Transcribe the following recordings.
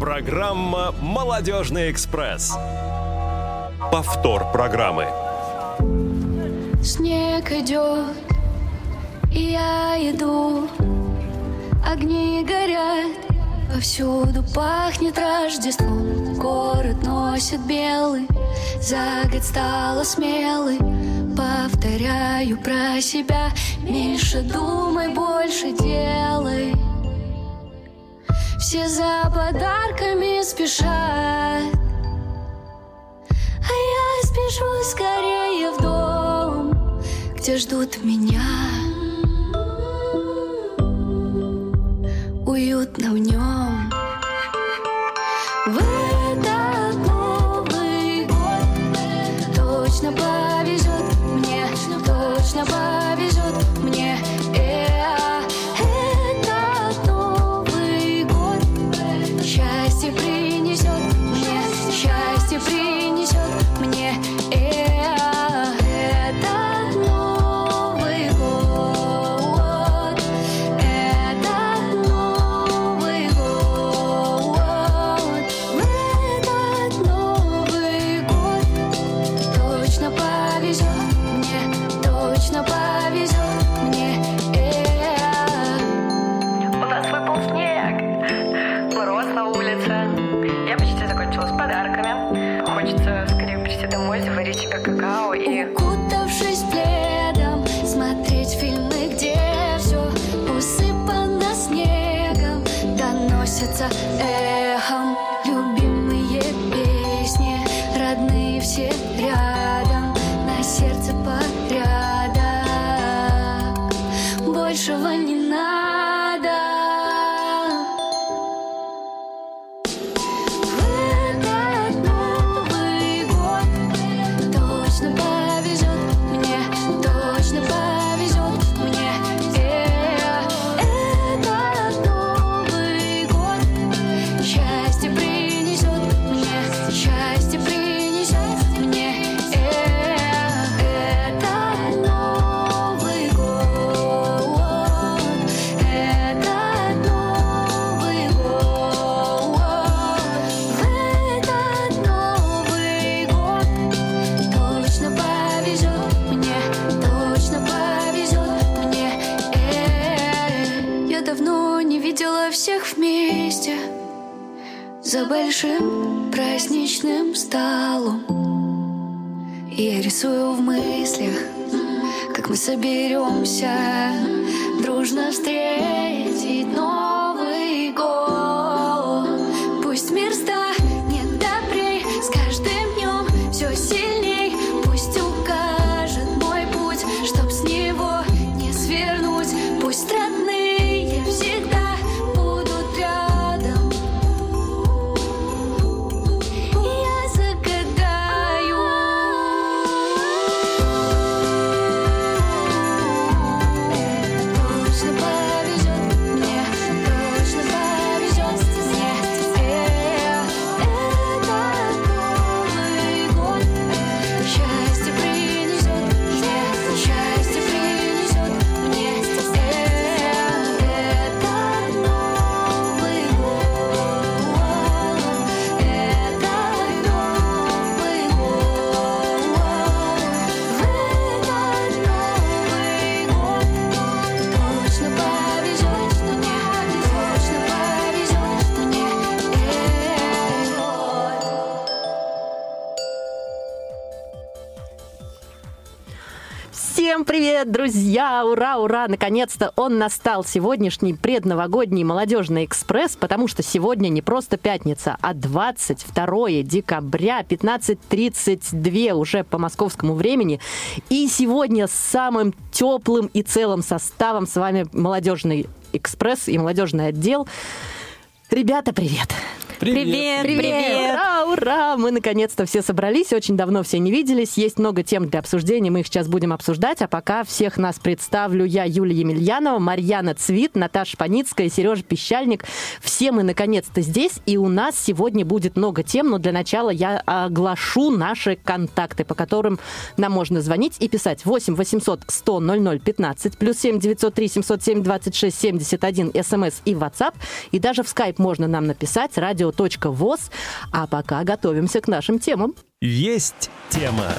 Программа «Молодежный экспресс». Повтор программы. Снег идет, и я иду, огни горят, повсюду пахнет Рождеством, город носит белый, за год стала смелый, повторяю про себя, меньше думай, больше делай. Все за подарками спешат. А я спешу скорее в дом Где ждут меня. Уютно в нем. В shit. Соберемся дружно встретить друзья! Ура, ура! Наконец-то он настал, сегодняшний предновогодний молодежный экспресс, потому что сегодня не просто пятница, а 22 декабря, 15.32 уже по московскому времени. И сегодня с самым теплым и целым составом с вами молодежный экспресс и молодежный отдел. Ребята, привет! Привет! Привет! Ура, ура! Мы наконец-то все собрались, очень давно все не виделись. Есть много тем для обсуждения, мы их сейчас будем обсуждать. А пока всех нас представлю я, Юлия Емельянова, Марьяна Цвит, Наташа Паницкая, Сережа Пещальник. Все мы наконец-то здесь, и у нас сегодня будет много тем, но для начала я оглашу наши контакты, по которым нам можно звонить и писать 8 800 100 00 15, плюс 7 903 707 26 71, смс и WhatsApp. И даже в Skype можно нам написать. Радио radio.voz. А пока готовимся к нашим темам. Есть тема.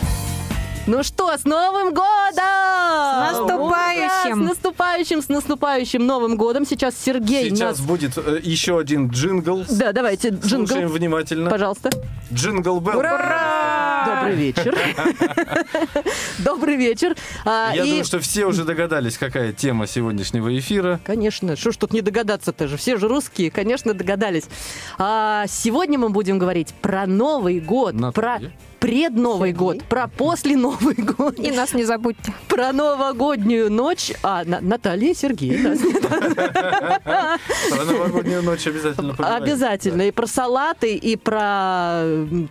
Ну что, с Новым годом! С наступающим! с наступающим, с наступающим Новым годом! Сейчас Сергей Сейчас нас... будет э, еще один джингл. Да, давайте, джингл, Слушаем внимательно. пожалуйста. Jingle Bell. Добрый вечер. Добрый вечер. А, Я думаю, что все уже догадались, какая тема сегодняшнего эфира. Конечно, что ж тут не догадаться-то же, все же русские, конечно, догадались. А, сегодня мы будем говорить про Новый год, Про предновый год, про после Новый год, И нас не забудьте. про новогоднюю ночь. А, На- Наталья и Сергей. Про новогоднюю ночь обязательно. Обязательно. И про салаты, и про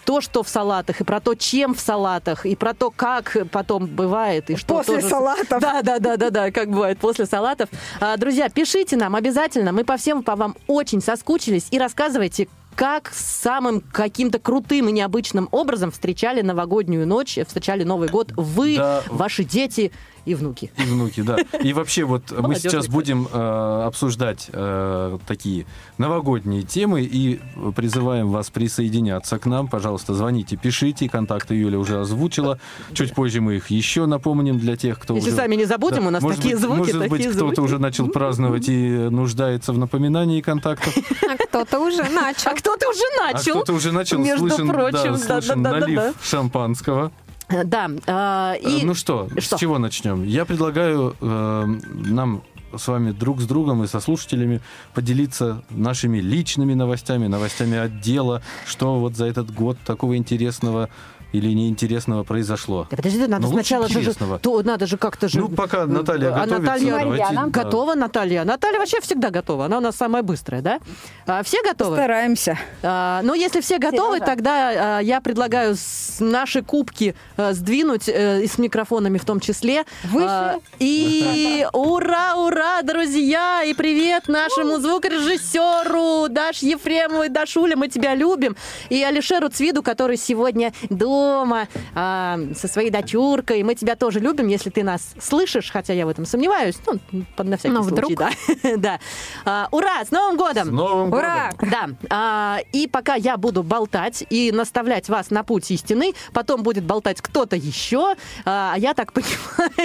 то, что в салатах, и про то, чем в салатах, и про то, как потом бывает, и что После салатов. Да, да, да, да, да, как бывает после салатов. А, друзья, пишите нам обязательно. Мы по всем по вам очень соскучились. И рассказывайте, как самым каким-то крутым и необычным образом встречали новогоднюю ночь, встречали Новый год вы, Да. ваши дети и внуки. И внуки, да. И вообще вот мы сейчас будем э, обсуждать э, такие новогодние темы и призываем вас присоединяться к нам. Пожалуйста, звоните, пишите. Контакты Юля уже озвучила. Чуть позже мы их еще напомним для тех, кто Если уже... сами не забудем, Да. у нас Может такие быть- звуки, Может такие быть, кто-то уже начал праздновать и нуждается в напоминании контактов. А кто-то уже начал. А кто-то уже А начал. кто-то уже начал, между слышен, прочим, да, слышен да-да-да-да-да. налив шампанского. Да, а, и Э, Ну что, что? с чего начнем? Я предлагаю э, нам с вами друг с другом и со слушателями поделиться нашими личными новостями, новостями отдела, что вот за этот год такого интересного или неинтересного произошло. Да подожди, надо Ну, лучше сначала же, интересного. то надо же как-то же. Ну, пока Наталья А готовится, Наталья давайте, Марьяна. да. готова, Наталья. Наталья вообще всегда готова. Она у нас самая быстрая, да? А, все готовы? Стараемся. А, ну, если все готовы, Сережа. тогда а, я предлагаю с- наши кубки а, сдвинуть и с микрофонами в том числе. Выше. А, и ура, ура, друзья! И привет нашему звукорежиссеру Даш Ефремовой. Дашуля, мы тебя любим. И Алишеру Цвиду, который сегодня дома а, со своей дочуркой. Мы тебя тоже любим, если ты нас слышишь, хотя я в этом сомневаюсь. Ну, на всякий Но случай, да. да. А, ура! С Новым годом! С Новым Ура! годом! Да, а, и пока я буду болтать и наставлять вас на путь истины, потом будет болтать кто-то еще, а я так понимаю...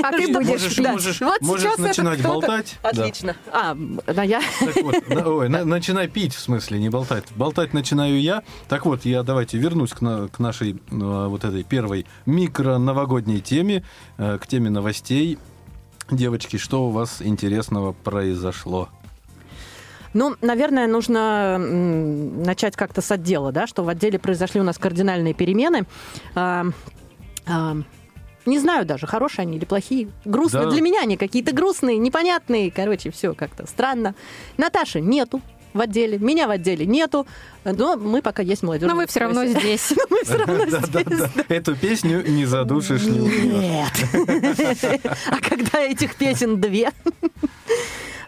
А ты что- будешь Можешь, можешь, Вот можешь сейчас начинать болтать. Да. Отлично. А, да, я... Так вот, на- ой, на- начинай пить, в смысле, не болтать. Болтать начинаю я. Так вот, я давайте вернусь к, на- к нашей э, вот этой первой микро-новогодней теме, э, к теме новостей. Девочки, что у вас интересного произошло? Ну, наверное, нужно начать как-то с отдела, да, что в отделе произошли у нас кардинальные перемены. А, а, не знаю даже, хорошие они или плохие. Грустные. Да. Для меня они какие-то грустные, непонятные. Короче, все как-то странно. Наташи нету в отделе, меня в отделе нету. Но мы пока есть молодежь. Но вы все равно здесь. Мы все равно здесь. Эту песню не задушишь, не. Нет. А когда этих песен две?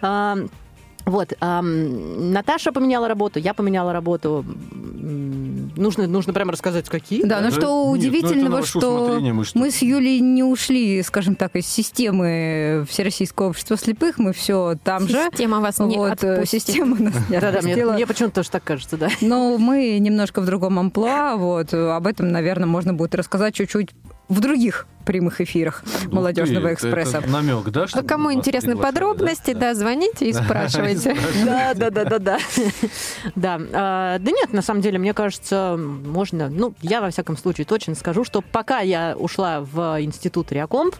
Вот, Наташа поменяла работу, я поменяла работу. Нужно, нужно прямо рассказать, какие. Да, но Да что нет, ну удивительного, ваше что мы что- мы с Юлей не ушли, скажем так, из системы Всероссийского общества слепых, мы все там же. Система вас не Вот, э, отпустит. система нас не Да-да, мне, мне почему-то тоже так кажется, да. Но мы немножко в другом амплуа, вот, об этом, наверное, можно будет рассказать чуть-чуть в других прямых эфирах Молодежного Ух ты, экспресса. это намек, да? А чтобы кому интересны подробности, да, звоните и спрашивайте. Да, да, да, да, да. Да, а, да нет, на самом деле, мне кажется, можно, ну, я во всяком случае точно скажу, что пока я ушла в институт Реакомп,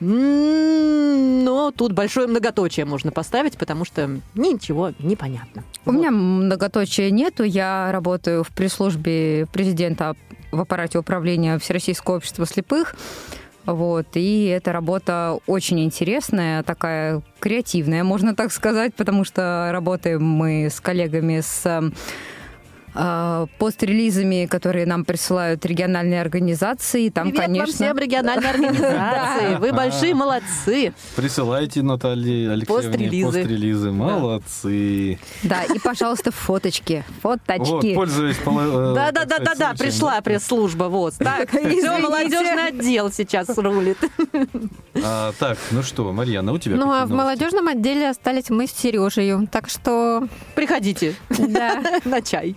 но тут большое многоточие можно поставить, потому что ничего не понятно. У меня многоточия нету. Я работаю в пресс-службе президента в аппарате управления Всероссийского общества слепых. Вот, и эта работа очень интересная, такая креативная, можно так сказать, потому что работаем мы с коллегами с э, пост-релизами, которые нам присылают региональные организации. Там, Привет вам конечно, всем региональной организации. Вы большие молодцы. Присылайте Наталье Алексеевне Пострелизы. Молодцы. да, и, пожалуйста, фоточки, фоточки. пользуясь пола- э, Да, да, так да, да, сказать, да, случаем, пришла пресс-служба, вот. Так, все, молодежный отдел сейчас рулит. А, так, ну что, Марьяна, у тебя Ну, а в молодежном отделе остались мы с Сережей. Так что, Приходите да. на чай.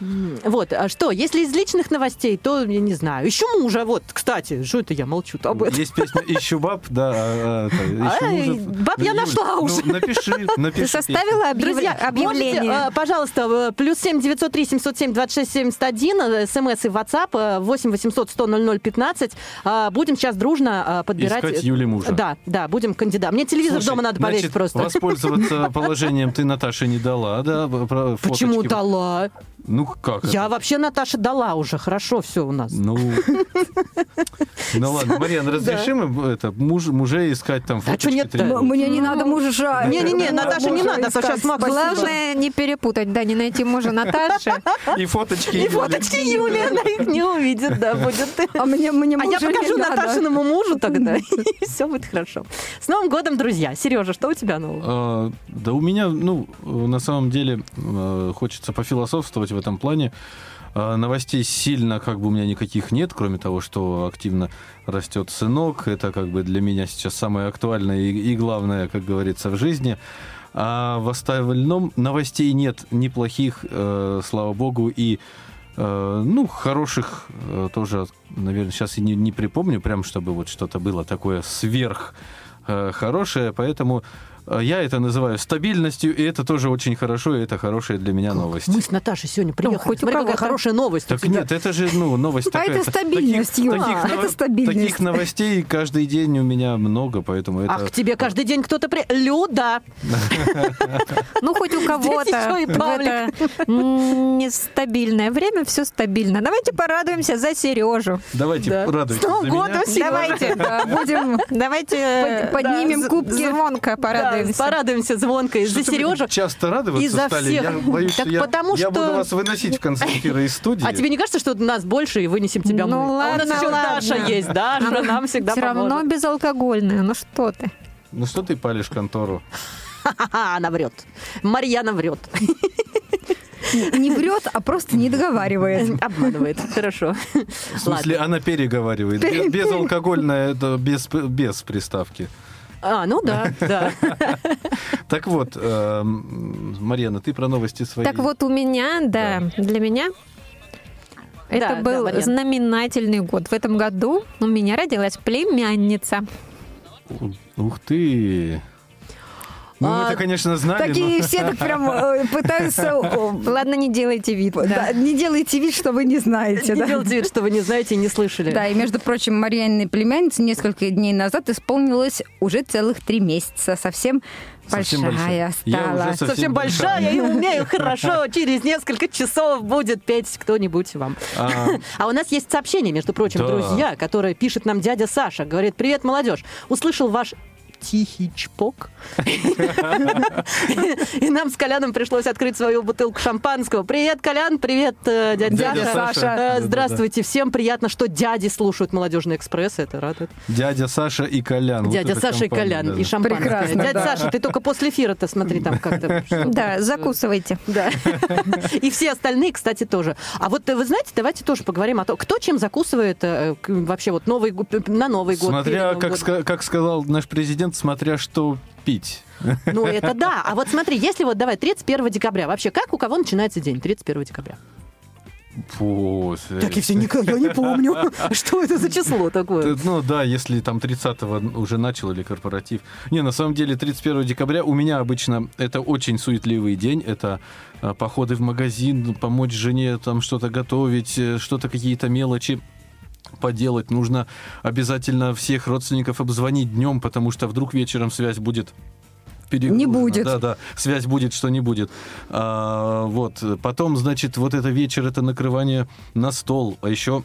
Вот, а что, если из личных новостей, то, я не знаю, ищу мужа, вот, кстати, что это я молчу об этом? Есть песня «Ищу баб», да. а, это, «Ищу мужа». баб я Юль, нашла ну, уже. напиши, напиши. Ты составила объявля- Друзья, объявление? можете, э, пожалуйста, э, плюс 7 903 707 26 71, э, смс и WhatsApp, э, 8 800 100 00 15. А, Будем сейчас дружно подбирать... Искать Юле мужа. Да, да, будем кандидат. Мне телевизор Слушай, дома надо повесить значит, просто. Воспользоваться положением ты Наташе не дала, да? Почему дала? Ну как Я это? вообще Наташе дала уже, хорошо все у нас. Ну, ну ладно, Марьяна, разрешим им это, муж, мужей искать там А нет-то? требовать? Мне не надо мужа. Не-не-не, Наташа, не надо, а то сейчас Макс Главное не перепутать, да, не найти мужа Наташи. И фоточки И фоточки Юли, она их не увидит, да, будет. А мне, мне А я не покажу надо. Наташиному мужу тогда, и все будет хорошо. С Новым годом, друзья! Сережа, что у тебя нового? А, Да у меня, ну, э, на самом деле, э, хочется пофилософствовать в этом плане. А, Новостей сильно как бы у меня никаких нет, кроме того, что активно растет сынок. Это как бы для меня сейчас самое актуальное и, и главное, как говорится, в жизни. А в остальном новостей нет неплохих, э, слава богу, и э, ну, хороших э, тоже, наверное, сейчас и не, не припомню, прям чтобы вот что-то было такое сверх э, хорошее, поэтому я это называю стабильностью, и это тоже очень хорошо, и это хорошая для меня новость. Мы с Наташей сегодня приехали. хоть у Смотри, какая хорошая новость у Так тебя. нет, это же, ну, новость А такая. это стабильность, Таких- Юра. Это стабильность. Таких новостей каждый день у меня много, поэтому это... Ах, к тебе каждый день кто-то при... Люда! Ну, хоть у кого-то нестабильное время все стабильно. Давайте порадуемся за Сережу. Давайте Да. радуйтесь С Новым за меня. годом! Давайте, да, будем, давайте Под- поднимем да, кубки. Звонко Да, порадуемся. порадуемся звонко из-за Что-то вы Сережи. Часто радоваться И за стали. всех. Я боюсь, Так что я, потому я что- буду вас выносить в конце эфира из студии. А тебе не кажется, что нас больше и вынесем тебя Ну мы? а у ладно, нас еще ладно. Даша есть. Даша нам всегда Все равно поможет. безалкогольное. Ну что ты? Ну что ты палишь контору? Она врет. Марьяна врет. Не врет, а просто не договаривает. Обманывает. Хорошо. В смысле, она переговаривает. Без, безалкогольная, это без, без приставки. А, ну да, да. Так вот, эм, Марьяна, ты про новости свои. Так вот, у меня, да, для меня это Да, был знаменательный год. В этом году у меня родилась племянница. Ух ты! Ну, А, мы-то, конечно, знали, Такие но... все так прям э, пытаются... о, Ладно, не делайте вид. да, Да. Не делайте вид, что вы не знаете. Не да. делайте вид, что вы не знаете и не слышали. Да, и между прочим, Марьяниной племяннице несколько дней назад исполнилось уже целых три месяца. Совсем, Совсем большая Я стала. уже совсем Совсем большая и умею хорошо. Через несколько часов будет петь кто-нибудь вам. А, А у нас есть сообщение, между прочим, Да. друзья, которое пишет нам дядя Саша. Говорит, привет, молодежь. Услышал ваш тихий чпок. И нам с Коляном пришлось открыть свою бутылку шампанского. Привет, Колян, привет, э, дядя Саша. Э. Здравствуйте, всем приятно, что дяди слушают «Молодежный экспресс», это радует. Дядя Саша и Колян. Дядя Саша и Колян, и шампанское. Дядя. Саша, ты только после эфира-то смотри там как-то. Да, закусывайте. Да. И все остальные, кстати, тоже. А вот э, вы знаете, давайте тоже поговорим о том, кто чем закусывает вообще вот Новый на Новый год. Смотря, как сказал наш президент, смотря что пить. Ну, это да. А вот смотри, если вот давай 31 декабря, вообще как у кого начинается день 31 декабря? Фу, Так и все никогда я не помню. Что это за число такое? Ну да, если там 30-го уже начал или корпоратив. Не, на самом деле 31 декабря у меня обычно это очень суетливый день. Это э, походы в магазин, помочь жене там что-то готовить, э, что-то какие-то мелочи поделать. Нужно обязательно всех родственников обзвонить днем, потому что вдруг вечером связь будет. Не будет. Да, да, связь будет, что не будет. А, вот. Потом, значит, вот это вечер, это накрывание на стол. А еще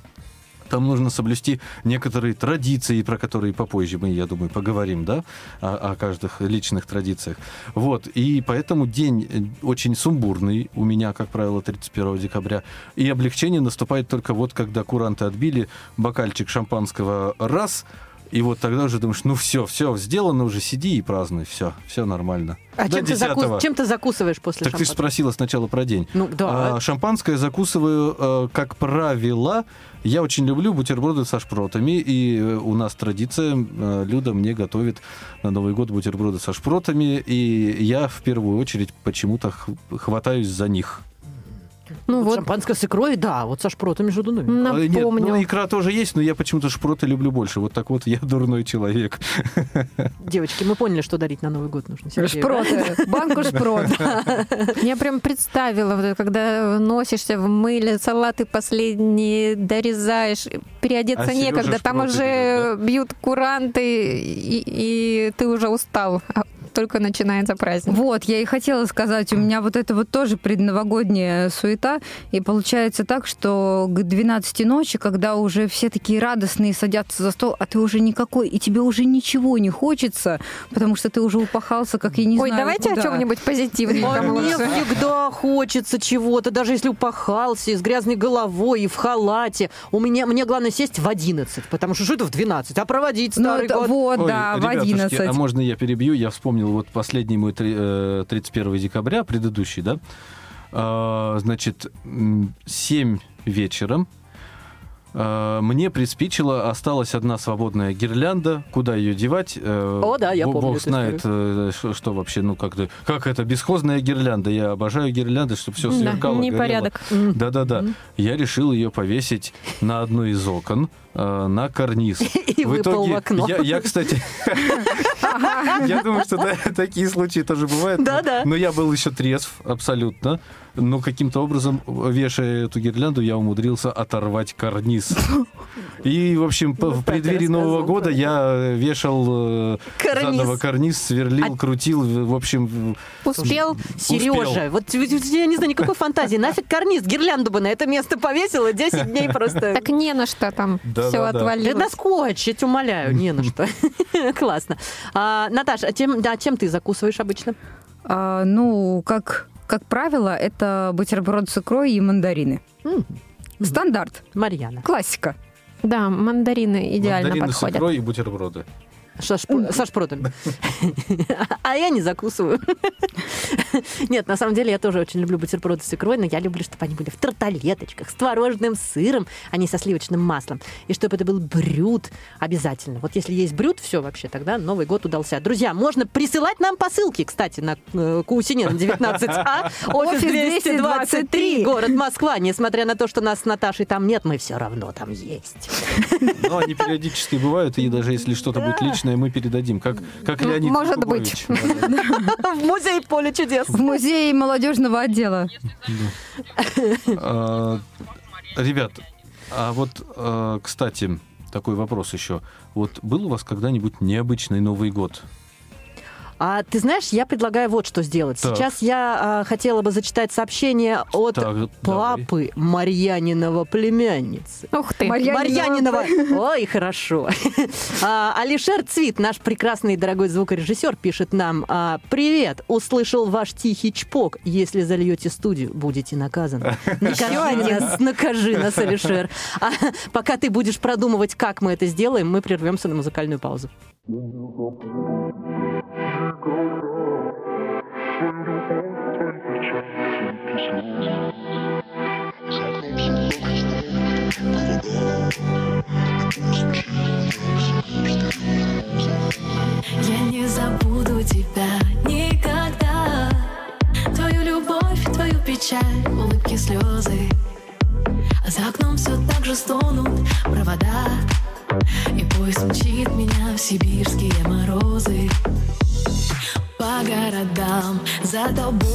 там нужно соблюсти некоторые традиции, про которые попозже мы, я думаю, поговорим, да, о, о каждых личных традициях. Вот, и поэтому день э, очень сумбурный у меня, как правило, 31 декабря. И облегчение наступает только вот, когда куранты отбили, бокальчик шампанского раз, и вот тогда уже думаешь, ну все, все, сделано уже, сиди и празднуй, все, все нормально. А До чем ты, закус- 10-го. чем ты закусываешь после Так ты же спросила сначала про день. Ну да. А, шампанское закусываю, э, как правило. Я очень люблю бутерброды со шпротами, и э, у нас традиция, э, Люда мне готовит на Новый год бутерброды со шпротами, и я в первую очередь почему-то хватаюсь за них. Ну Вот вот, Шампанское с икрой, да, вот со шпротами жудуновенько. Э, Нет, напомню. ну икра тоже есть, но я почему-то шпроты люблю больше. Вот так вот я дурной человек. Девочки, мы поняли, что дарить на Новый год нужно. Сергею, Шпроты, банку шпрот. Я прям представила, когда носишься в мыле, салаты последние дорезаешь, переодеться А некогда, там уже бьют куранты, и, и ты уже устал, а только начинается праздник. Вот, я и хотела сказать, у меня вот это вот тоже предновогодняя суета, и получается так, что к 12 ночи, когда уже все такие радостные садятся за стол, а ты уже никакой, и тебе уже ничего не хочется, потому что ты уже упахался, как я не Ой, знаю давайте куда. о чем-нибудь А позитивненьком мне всегда хочется чего-то, даже если упахался, и с грязной головой, и в халате. У меня, мне главное сесть в 11, потому что что это в 12? А проводить Ну, старый это- год? вот, Ой, да, в ребятушки, 11. А можно я перебью? Я вспомнил вот последний мой три- э, 31 декабря, предыдущий, да? А, Значит, м, 7 вечера а, мне приспичило, осталась одна свободная гирлянда. Куда ее девать? Э, О, да, я бог- помню Бог знает, э, что, что вообще, ну как-то, как это, бесхозная гирлянда. Я обожаю гирлянды, чтобы все Да, сверкало, горело. непорядок. Да-да-да. Я решил ее повесить на одно из окон, э, на карниз. И выпал в окно. Я, я, кстати, я думаю, что да, такие случаи тоже бывают. но- Да-да. Но я был еще трезв абсолютно. Но каким-то образом, вешая эту гирлянду, я умудрился оторвать карниз. И, в общем, Ну, в и преддверии Нового года я вешал э, Карниз. заново карниз, сверлил, А- крутил. В общем, Успел? Сережа, вот я не знаю, никакой фантазии. Нафиг карниз, гирлянду бы на это место повесила, 10 дней просто... Так не на что там Да, все да, да. Да на отвалилось. скотч, я тебя умоляю, не на что. Классно. А, Наташа, а чем, да, чем ты закусываешь обычно? А, ну, как, как правило, это бутерброд с икрой и мандарины. М, Стандарт, Марьяна. классика. Да, мандарины идеально мандарины с подходят. икрой и бутерброды. Со шпр- со шпротами. А я не закусываю. Нет, на самом деле я тоже очень люблю бутерброды с икрой, но я люблю, чтобы они были в тарталеточках, с творожным сыром, а не со сливочным маслом. И чтобы это был брют обязательно. Вот если есть брют, все вообще, тогда Новый год удался. Друзья, можно присылать нам посылки, кстати, на э, Каусинина 19А, офис Офис 223, город Москва. Несмотря на то, что нас с Наташей там нет, мы все равно там есть. Но они периодически бывают, и даже если что-то будет личное, мы передадим. Как, как Ну, Леонид может Якубович. быть. В музей поле чудес. В музее молодежного отдела. А, Ребят, а вот, а, кстати, такой вопрос еще. Вот был у вас когда-нибудь необычный Новый год? А ты знаешь, я предлагаю вот что сделать. Так. Сейчас я а, хотела бы зачитать сообщение от Так, давай. папы Марьянинова племянницы. Ух ты. Марья- Марьянинова. Ой, хорошо. А, Алишер Цвит, наш прекрасный и дорогой звукорежиссер, пишет нам. а, Привет, услышал ваш тихий чпок. Если зальете студию, будете наказаны. Накажи нас, накажи нас, Алишер. А пока ты будешь продумывать, как мы это сделаем, мы прервемся на музыкальную паузу. go wrong when the old temperature keeps losing. Городам, за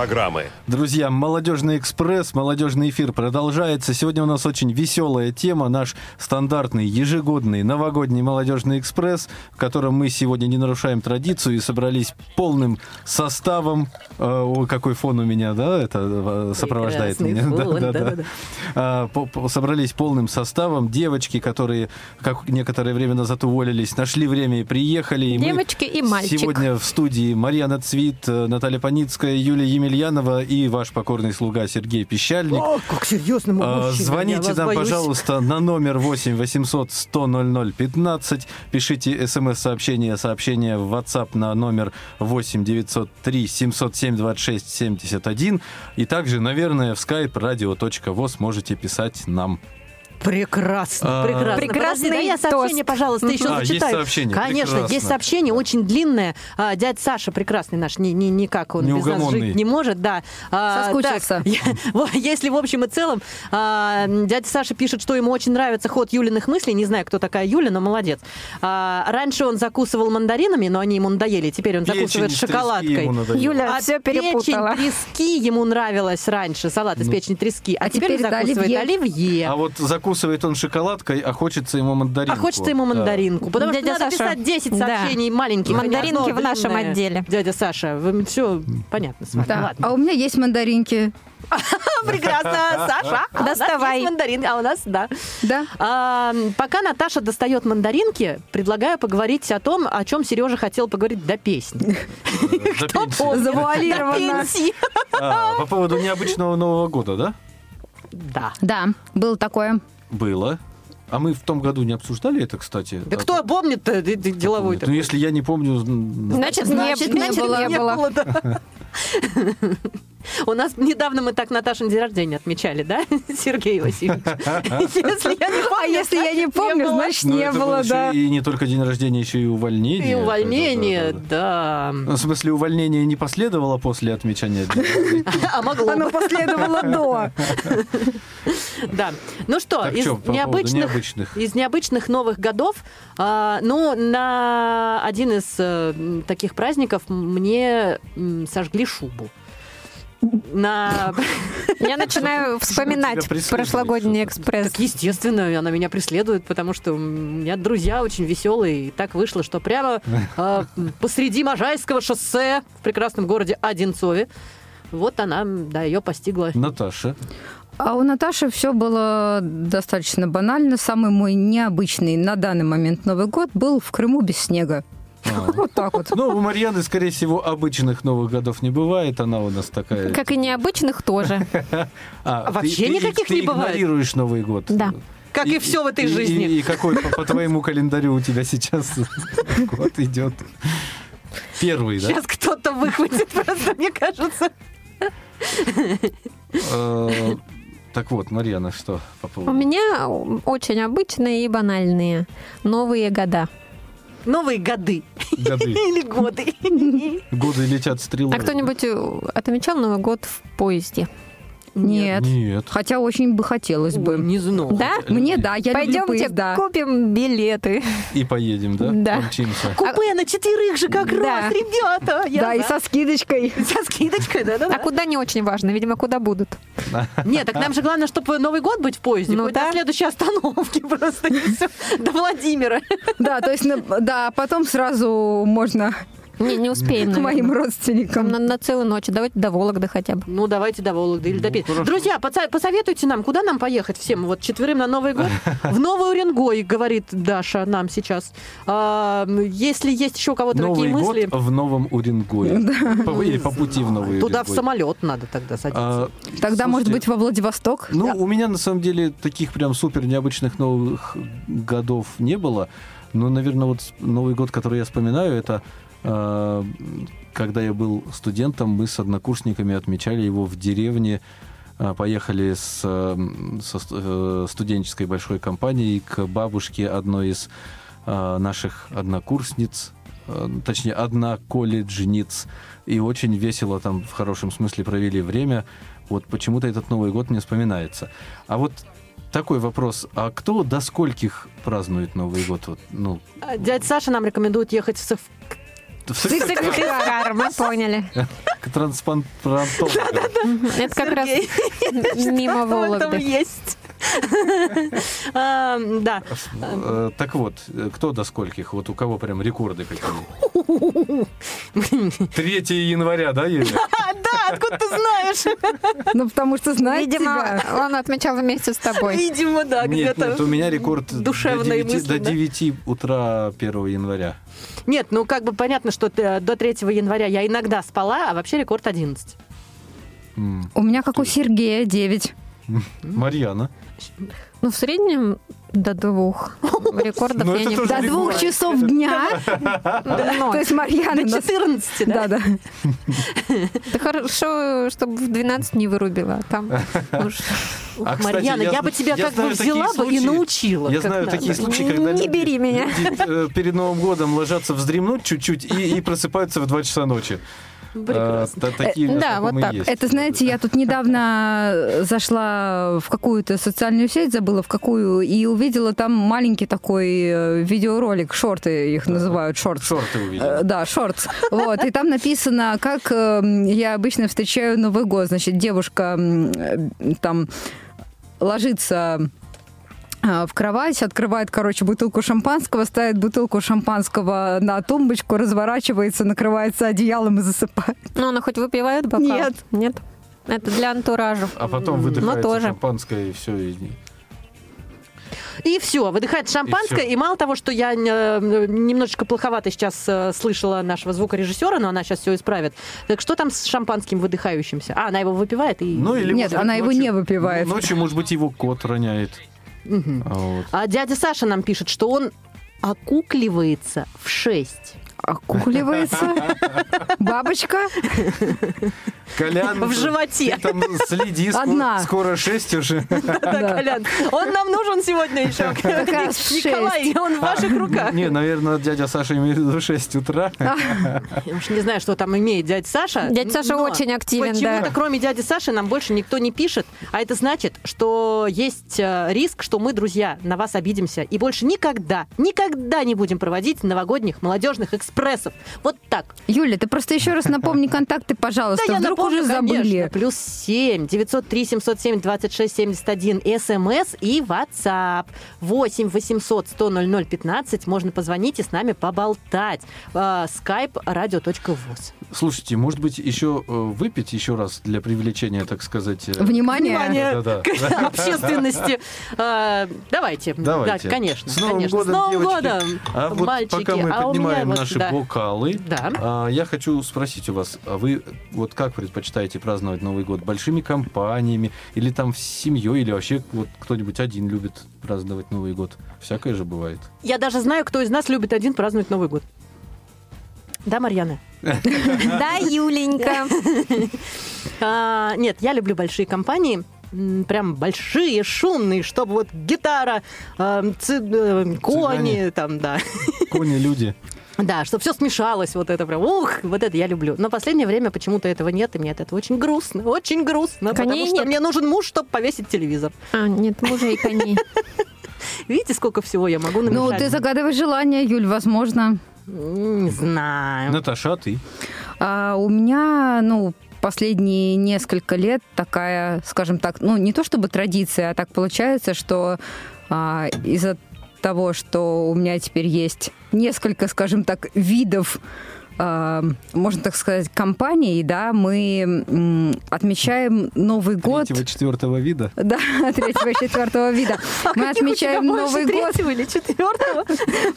программы. Друзья, «Молодежный экспресс», «Молодежный эфир» продолжается. Сегодня у нас очень веселая тема, наш стандартный ежегодный новогодний «Молодежный экспресс», в котором мы сегодня не нарушаем традицию и собрались полным составом. Э, Ой, какой фон у меня, да, это э, сопровождает Прекрасный меня. фон, Да, да, да. А, по- по- Собрались полным составом. Девочки, которые, как некоторое время назад уволились, нашли время и приехали. И мы Девочки и мальчик. Сегодня в студии Марьяна Цвит, э, Наталья Паницкая, Юлия Емельянова и ваш покорный слуга Сергей Пищальник. О, как серьезно мой А, Звоните нам, боюсь. пожалуйста, на номер 8 800 100 00 15. Пишите смс-сообщение, сообщение в WhatsApp на номер 8 903 707 26 71. И также, наверное, в skype radio.voz можете писать нам. Прекрасно, А, прекрасно. Прекрасный Подожди, я сообщение, тост. пожалуйста, еще А, есть зачитаю. сообщение, Конечно, прекрасно. есть сообщение, очень длинное. А, дядя Саша, прекрасный наш, ни, ни- никак он без нас жить не может, да. А, Соскучился. так, я- если в общем и целом, а, дядя Саша пишет, что ему очень нравится ход Юлиных мыслей. Не знаю, кто такая Юля, но молодец. А, раньше он закусывал мандаринами, но они ему надоели. Теперь он Печень закусывает шоколадкой. Юля А все перепутала. печень трески ему нравилась раньше, салат из печени трески. А, А теперь, теперь он закусывает оливье. оливье. А вот закусывает он шоколадкой, а хочется ему мандаринку. А хочется ему Да. мандаринку. Потому Дядя что надо Саша, писать 10 да. сообщений маленьких. а Мандаринки в нашем длинное. отделе. Дядя Саша, вы все понятно с вами. Да. Ладно. А у меня есть мандаринки. Прекрасно, Саша. А у нас Доставай. мандарин, а у нас, да. Да. А, пока Наташа достает мандаринки, предлагаю поговорить о том, о чем Сережа хотел поговорить до песни. За пенсию. Завуалированно. По поводу необычного Нового года, да? Да. Да, было такое. Было. А мы в том году не обсуждали это, кстати? Да А кто д- деловой Ну, если я не помню... м, Значит, не, Значит, не значит, было. не было. да. У нас недавно мы так Наташин день рождения отмечали, да, Сергей Васильевич? Если я не А помню, если я не помню, было. значит ну, не было, был еще да. И не только день рождения, еще и увольнение. И увольнение, да. Ну, В смысле, увольнение не последовало после отмечания дня рождения? А могло Оно последовало до. Да. Ну что, из необычных, из необычных новых годов, а, ну, на один из э, таких праздников мне сожгли шубу. На... Я начинаю вспоминать прошлогодний экспресс. Так, естественно, она меня преследует, потому что у меня друзья очень веселые. И так вышло, что прямо э, посреди Можайского шоссе в прекрасном городе Одинцове, вот она, да, ее постигла. Наташа. А у Наташи все было достаточно банально. Самый мой необычный на данный момент Новый год был в Крыму без снега. А. Вот так вот. Ну, у Марьяны, скорее всего, обычных Новых годов не бывает. Она у нас такая... Как и необычных тоже. А, ты- вообще ты- никаких ты не бывает? игнорируешь Новый год. Да. Как и, все в этой и- жизни. И, и какой по, по твоему календарю у тебя сейчас год идет? Первый, да? Сейчас кто-то выхватит просто, мне кажется. Так вот, Марьяна, что по У поводу? меня очень обычные и банальные новые года. Новые годы. Годы. Или годы. Годы летят стрелой. А кто-нибудь э, отмечал Новый год в поезде? Нет. Нет. Хотя очень бы хотелось бы. Не знаю. Да? Мне да, я люблю Пойдемте поезда. купим билеты. И поедем, да? Да. Помчимся. Купе на четверых же как Да. раз, ребята. Я Да, и за. со скидочкой. Со скидочкой, А да-да-да. куда не очень важно, видимо, куда будут. Нет, так нам же главное, чтобы Новый год быть в поезде. Ну да. до следующей остановки просто. и. До Владимира. Да, то есть, да, потом сразу можно Не, не успеем, к моим родственникам. На, на целую ночь. Давайте до Вологды хотя бы. Ну, давайте до Вологды или до Ну, Питера. хорошо. Друзья, посоветуйте нам, куда нам поехать всем вот четверым на Новый год? В Новый Уренгой, говорит Даша нам сейчас. А, если есть еще у кого-то Новый такие год мысли, в Новом Уренгое. По- Или по пути в Новый туда в самолет надо тогда садиться. А, Тогда, может быть, во Владивосток? Ну, у меня на самом деле таких прям супер необычных новых годов не было. Но, наверное, вот Новый год, который я вспоминаю, это когда я был студентом, мы с однокурсниками отмечали его в деревне. Э, Поехали с, э, со ст- э, студенческой большой компанией к бабушке одной из э, наших однокурсниц, э, точнее, одна колледжниц. И очень весело там, в хорошем смысле, провели время. Вот почему-то этот Новый год мне вспоминается. А вот такой вопрос. А кто до скольких празднует Новый год? Вот, ну, А Дядя Саша нам рекомендует ехать в В Сыктывкар, мы поняли. К трансплантологам. Это как раз мимо Вологды. есть. А, Да. Э, Так вот, кто до скольких? Вот у кого прям рекорды какие? 3 января, да, Юля? А, да, откуда ты знаешь? Ну, потому что знает Видимо, он отмечал вместе с тобой. Видимо, да, Нет, где-то. нет, у меня рекорд до душевно и 9, до мысленно. 9 утра 1 января. Нет, ну как бы понятно, что ты, до 3 января я иногда спала, а вообще рекорд 11. М. У меня, как у Сергея, 9. Марьяна. Ну, в среднем до двух рекордов Ну, я не До двух часов дня. То есть Марьяна До нас- 14, да? Да, да. Хорошо, чтобы в 12 не вырубила. а Там А, кстати, Марьяна, я, я бы тебя я как бы взяла бы и научила. Я знаю надо. такие случаи, когда Не бери меня. э, перед Новым годом ложатся вздремнуть чуть-чуть и, и просыпаются в 2 часа ночи. Прекрасно. Э, та- Такие да, вот так. есть. Это, знаете, я тут недавно зашла в какую-то социальную сеть, забыла в какую, и увидела там маленький такой э, видеоролик, шорты их называют, шорт. Шорты Э, увидел. Да, шорт. Вот. И там написано, как э, я обычно встречаю Новый год. Значит, девушка э, там ложится э, в кровать, открывает, короче, бутылку шампанского, ставит бутылку шампанского на тумбочку, разворачивается, накрывается одеялом и засыпает. Ну, она хоть выпивает бокал? Нет. Нет? Это для антуража. А потом выдыхается тоже. шампанское и все. И... И все, выдыхает шампанское. всё. И, мало того, что я э, немножечко плоховато сейчас э, слышала нашего звукорежиссера, но она сейчас все исправит. Так что там с шампанским выдыхающимся? А, она его выпивает и... Ну, или, Нет, она его ночью- не выпивает. Ночью, может быть, его кот роняет. А вот. А дядя Саша нам пишет, что он окукливается в 6. Окукливается. Бабочка. Колян, В животе. там следи, скоро, Одна. скоро 6 уже. Да, Колян. Он нам нужен сегодня еще. Николай, он в ваших руках. Не, наверное, дядя Саша имеет в виду 6 утра. Я уж не знаю, что там имеет дядя Саша. Дядя Саша очень активен, Почему-то, кроме дяди Саши, нам больше никто не пишет. А это значит, что есть э, риск, что мы, друзья, на вас обидимся. И больше никогда, никогда не будем проводить новогодних молодежных экспрессов. Вот так. Юля, ты просто еще раз напомни контакты, пожалуйста. Да я Вдруг напомню, уже конечно. забыли. Плюс 7 903 707 26 71 СМС и WhatsApp 8 800 100 00 15. Можно позвонить и с нами поболтать. Э, Skype radio.voz. Слушайте, может быть, еще э, выпить еще раз для привлечения, так сказать... э, Внимание. Внимание Да-да-да. к общественности. Давайте. Давайте. Да, конечно. С Новым конечно. годом, С Новым девочки. годом, А вот мальчики. пока мы А у меня поднимаем наши да. бокалы, Да. а, я хочу спросить у вас, а вы вот как предпочитаете праздновать Новый год? Большими компаниями или там с семьей, или вообще вот кто-нибудь один любит праздновать Новый год? Всякое же бывает. Я даже знаю, кто из нас любит один праздновать Новый год. Да, Марьяна? Да, Юленька. А, нет, я люблю большие компании. Прям большие, шумные, чтобы вот гитара, э, ци- э, кони, Цыгане. там, да. Кони, люди. Да, чтобы все смешалось, вот это прям, ух, вот это я люблю. Но в последнее время почему-то этого нет, и мне от этого очень грустно, очень грустно, Коней потому что нет. мне нужен муж, чтобы повесить телевизор. А, нет мужа и коней. Видите, сколько всего я могу намешать? Ну, ты загадываешь желание, Юль, возможно. Не знаю. Наташа, а ты? А у меня, ну, последние несколько лет такая, скажем так, ну, не то чтобы традиция, а так получается, что а, из-за того, что у меня теперь есть несколько, скажем так, видов можно так сказать, компаний, да, мы отмечаем Новый год. Третьего, четвертого вида? Да, третьего и четвертого вида. А Мы отмечаем Новый год третьего или четвертого?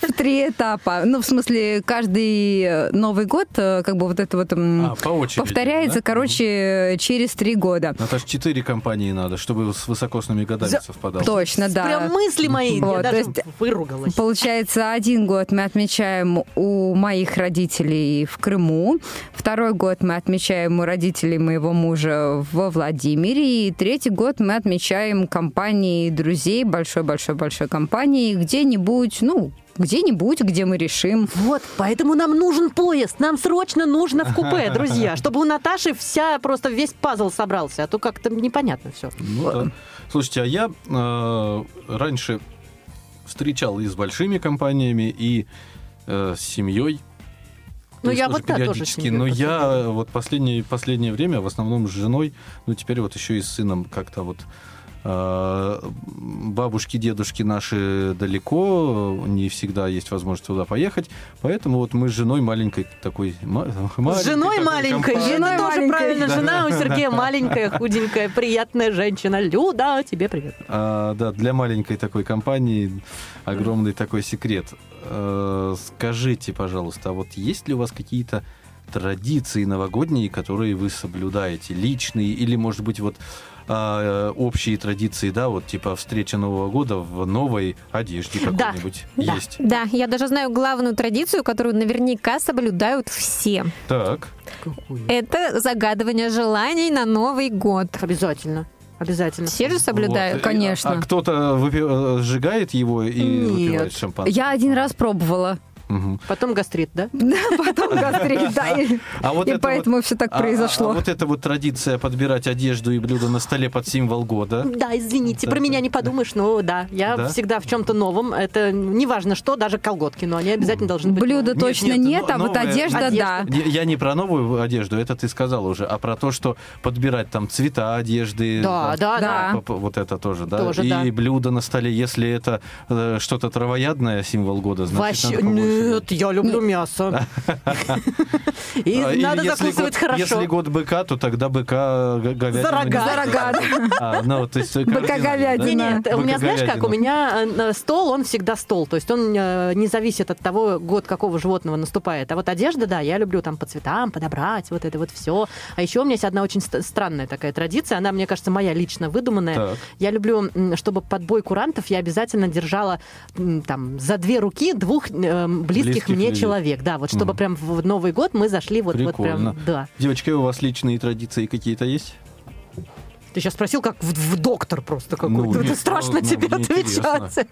в три этапа. Ну, в смысле, каждый э, Новый год, э, как бы вот это вот А, повторяется, короче, через три года. Наташ, четыре компании надо, чтобы с высокосными годами совпадало. Точно, да. Прям мысли мои, я даже есть выругалась. Получается, один год мы отмечаем у моих родителей в Крыму, второй год мы отмечаем у родителей моего мужа во Владимире, и третий год мы отмечаем компании друзей, большой-большой-большой компании, где-нибудь, ну, где-нибудь, где мы решим. Вот, поэтому нам нужен поезд. Нам срочно нужно в купе, друзья, чтобы у Наташи вся просто весь пазл собрался, а то как-то непонятно все. Ну да. Слушайте, а я э, раньше встречал и с большими компаниями, и э, с семьей. Ну, я вот, да, тоже с Но я вот последнее, последнее время в основном с женой, ну теперь вот еще и с сыном как-то вот бабушки, дедушки наши далеко, не всегда есть возможность туда поехать, поэтому вот мы с женой маленькой такой... С маленькой женой такой маленькой. компанией. Это тоже маленькой. правильно. Жена у Сергея маленькая, худенькая, приятная женщина. Люда, тебе привет. А, да, для маленькой такой компании огромный такой секрет. Э, скажите, пожалуйста, а вот есть ли у вас какие-то традиции новогодние, которые вы соблюдаете, личные или, может быть, вот а, э, общие традиции, да, вот типа встреча Нового года в новой одежде какой-нибудь да. есть? Да, я даже знаю главную традицию, которую наверняка соблюдают все. Так, Это загадывание желаний на Новый год. Обязательно. Обязательно. Все же соблюдают. Вот. конечно. А кто-то выпи- э, сжигает его и Нет. выпивает шампанское? Я один раз пробовала. Мгм. Потом гастрит, да? Да, потом гастрит, да. И А вот и это поэтому вот- все так а- а- произошло. а вот эта вот традиция подбирать одежду и блюда на столе под символ года. Да, извините, Да, про да, меня не подумаешь, но да, я Да? всегда в чем-то новом. Это неважно что, даже колготки, но они обязательно должны быть. Блюда точно нет, нет, но- а вот новая одежда, одежда. да. Я не про новую одежду, это ты сказал уже, а про то, что подбирать там цвета одежды. Да, да, да. Вот это тоже, да? Тоже, и да. блюдо на столе, если это э, что-то травоядное, символ года, значит, Вообще. Нет, я люблю мясо. И А, надо закусывать хорошо. Если год быка, то тогда быка г- говядину. За рога. А, ну, то есть Быка-говядина. Не, нет, у меня, знаешь как, у меня э, стол, он всегда стол, то есть он э, не зависит от того, год какого животного наступает. А вот одежда, да, я люблю там по цветам подобрать, вот это вот все. А еще у меня есть одна очень ст- странная такая традиция, она, мне кажется, моя лично выдуманная. Так. Я люблю, чтобы под бой курантов я обязательно держала там за две руки двух э, близких, Близких мне людей. человек, да, вот чтобы Мгм. прям в Новый год мы зашли вот, вот прям, да. Девочки, у вас личные традиции какие-то есть? Ты сейчас спросил, как в, в доктор просто какой-то. Ну, Это нет, страшно ну, тебе отвечать.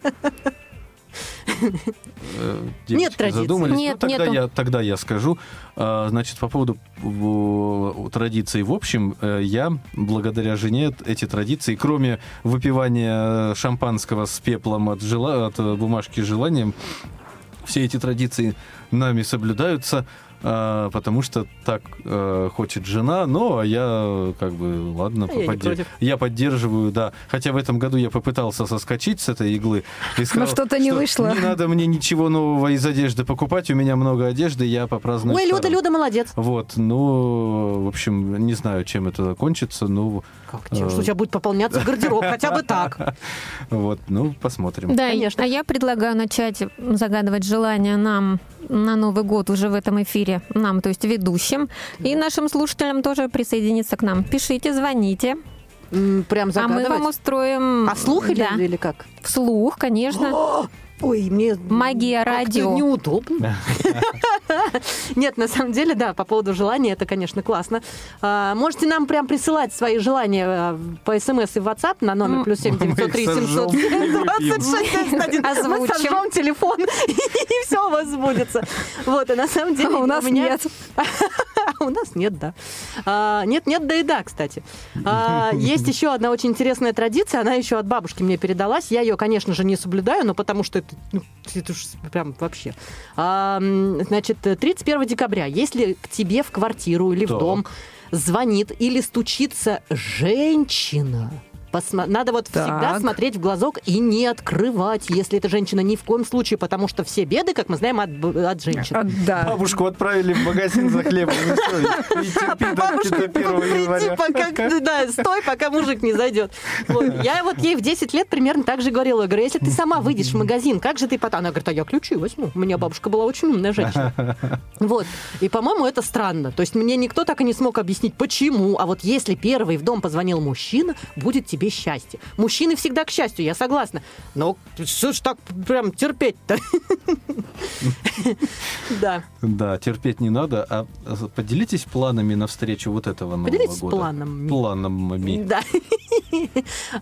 Э, Нет традиций. Задумались? Нет, ну, тогда, нету. я, тогда я скажу. А, Значит, по поводу традиций в общем, э, я благодаря жене эти традиции, кроме выпивания шампанского с пеплом от, жела- от э, бумажки с желанием, все эти традиции нами соблюдаются, а, потому что так э, хочет жена, ну, а я как бы, ладно, А я не подде- против. я поддерживаю, да. Хотя в этом году я попытался соскочить с этой иглы. и сказал, что-то не что вышло. Не надо мне ничего нового из одежды покупать, у меня много одежды, я попраздную. Ой, Люда, старым». Люда, молодец. Вот, ну, в общем, не знаю, чем это закончится, ну, Как? Э. Что у тебя будет пополняться гардероб? Хотя бы так. вот, ну, посмотрим. Да, Конечно. а я предлагаю начать загадывать желания нам на Новый год уже в этом эфире. Нам, то есть ведущим. И нашим слушателям тоже присоединиться к нам. Пишите, звоните. Прям А мы вам загадывать. устроим... А слух или, Да, или как? вслух, конечно. Ой, мне Магия радио. неудобно. Нет, на самом деле, да, по поводу желания, это, конечно, классно. А, Можете нам прям присылать свои желания а, по смс и в WhatsApp на номер плюс семь Мы их девятьсот три сожжем и семьсот двадцать шесть Мы Озвучим. сожжем телефон, и все у вас сбудется. Вот, и на самом деле А у нас нет. У нас нет, да. Нет, нет, да и да, кстати. Есть еще одна очень интересная традиция, она еще от бабушки мне передалась. Я ее, конечно же, не соблюдаю, но потому что это, ну, это уж прям вообще. А, значит, 31 декабря, если к тебе в квартиру или в Так. дом звонит или стучится женщина, посма- надо вот всегда Так. смотреть в глазок и не открывать, если это женщина ни в коем случае, потому что все беды, как мы знаем, от, от женщин. А, Да. Бабушку отправили в магазин за хлебом, и терпи до- Бабушка, до 1 иди, января. пока, да, стой, пока мужик не зайдет. Я вот ей в 10 лет примерно так же говорила. Я говорю, если ты сама выйдешь в магазин, как же ты потом? Она говорит, а я ключи возьму. У меня бабушка была очень умная женщина. Вот. И, по-моему, это странно. То есть мне никто так и не смог объяснить, почему. А вот если первый в дом позвонил мужчина, будет тебе счастье. Мужчины всегда к счастью, я согласна. Но что ж так прям терпеть-то? Да. Да, терпеть не надо, а поделитесь планами на встречу вот этого Нового Поделитесь года. планами. Планами. Да.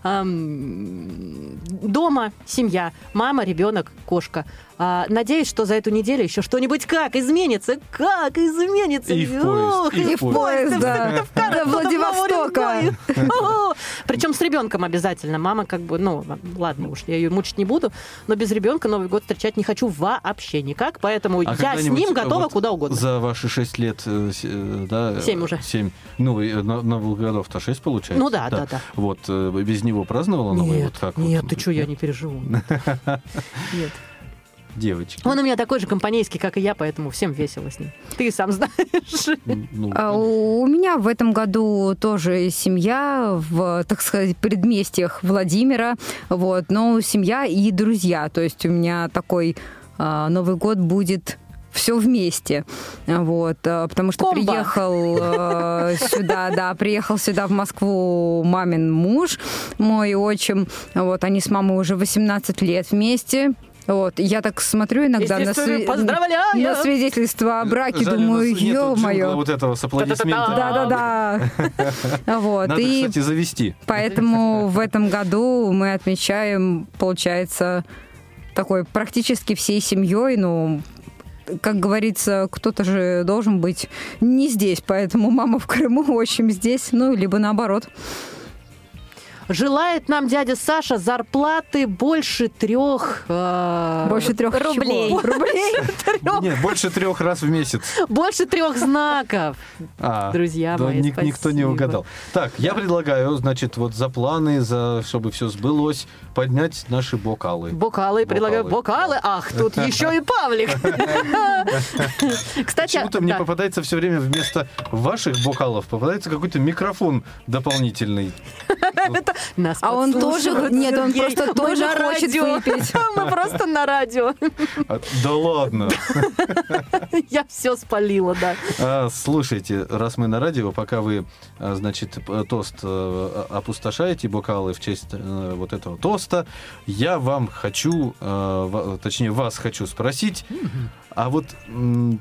Ам, Дома семья, мама, ребенок, кошка. А, надеюсь, что за эту неделю еще что-нибудь как изменится, как изменится. И в поезд, и И в поезд, поезд, да. До Владивостока. Причем с ребенком обязательно. Мама как бы, ну, ладно уж, я ее мучить не буду, но без ребенка Новый год встречать не хочу вообще никак, поэтому А я с ним э, готова вот куда угодно. За ваши шесть лет, э, э, да? э, Семь уже. Семь. Ну, на, Новых годов-то шесть получается? Ну да, да, да. Вот, без него праздновала Новый Нет, год? Нет, вот? ты что, я не переживу. Нет. Девочки. Он у меня такой же компанейский, как и я, поэтому всем весело с ним. Ты сам знаешь. Ну, А у меня в этом году тоже семья в, так сказать, предместьях Владимира, вот, но семья и друзья, то есть у меня такой а, Новый год будет все вместе, вот, а, потому что Комбо. приехал э, сюда, да, приехал сюда в Москву мамин муж, мой отчим, вот, они с мамой уже 18 лет вместе, вот, я так смотрю иногда на, сви- на свидетельство о браке, жаль, думаю, ё-моё. вот этого с аплодисментами. Да-да-да. Вот. Надо, И кстати, завести. поэтому в этом году мы отмечаем, получается, такой практически всей семьей, ну, как говорится, кто-то же должен быть не здесь, поэтому мама в Крыму, отчим здесь, ну, либо наоборот. Желает нам дядя Саша зарплаты больше трех... э, Больше трех рублей. чего? Рублей? Нет, больше трех раз в месяц. Больше трех знаков. А, Друзья да, мои, ник- никто не угадал. Так, я предлагаю, значит, вот за планы, за чтобы все сбылось, поднять наши бокалы. Бокалы, предлагаю бокалы. Ах, тут еще и Павлик. Кстати, Почему-то мне да. попадается все время вместо ваших бокалов попадается какой-то микрофон дополнительный. Нас А он тоже- нет, он Сергей. просто тоже на хочет радио. выпить. Мы просто на радио. А, Да ладно. Я все спалила, да. А, Слушайте, раз мы на радио, пока вы, а, значит, тост э, опустошаете бокалы в честь э, вот этого тоста, я вам хочу, э, точнее, вас хочу спросить, а вот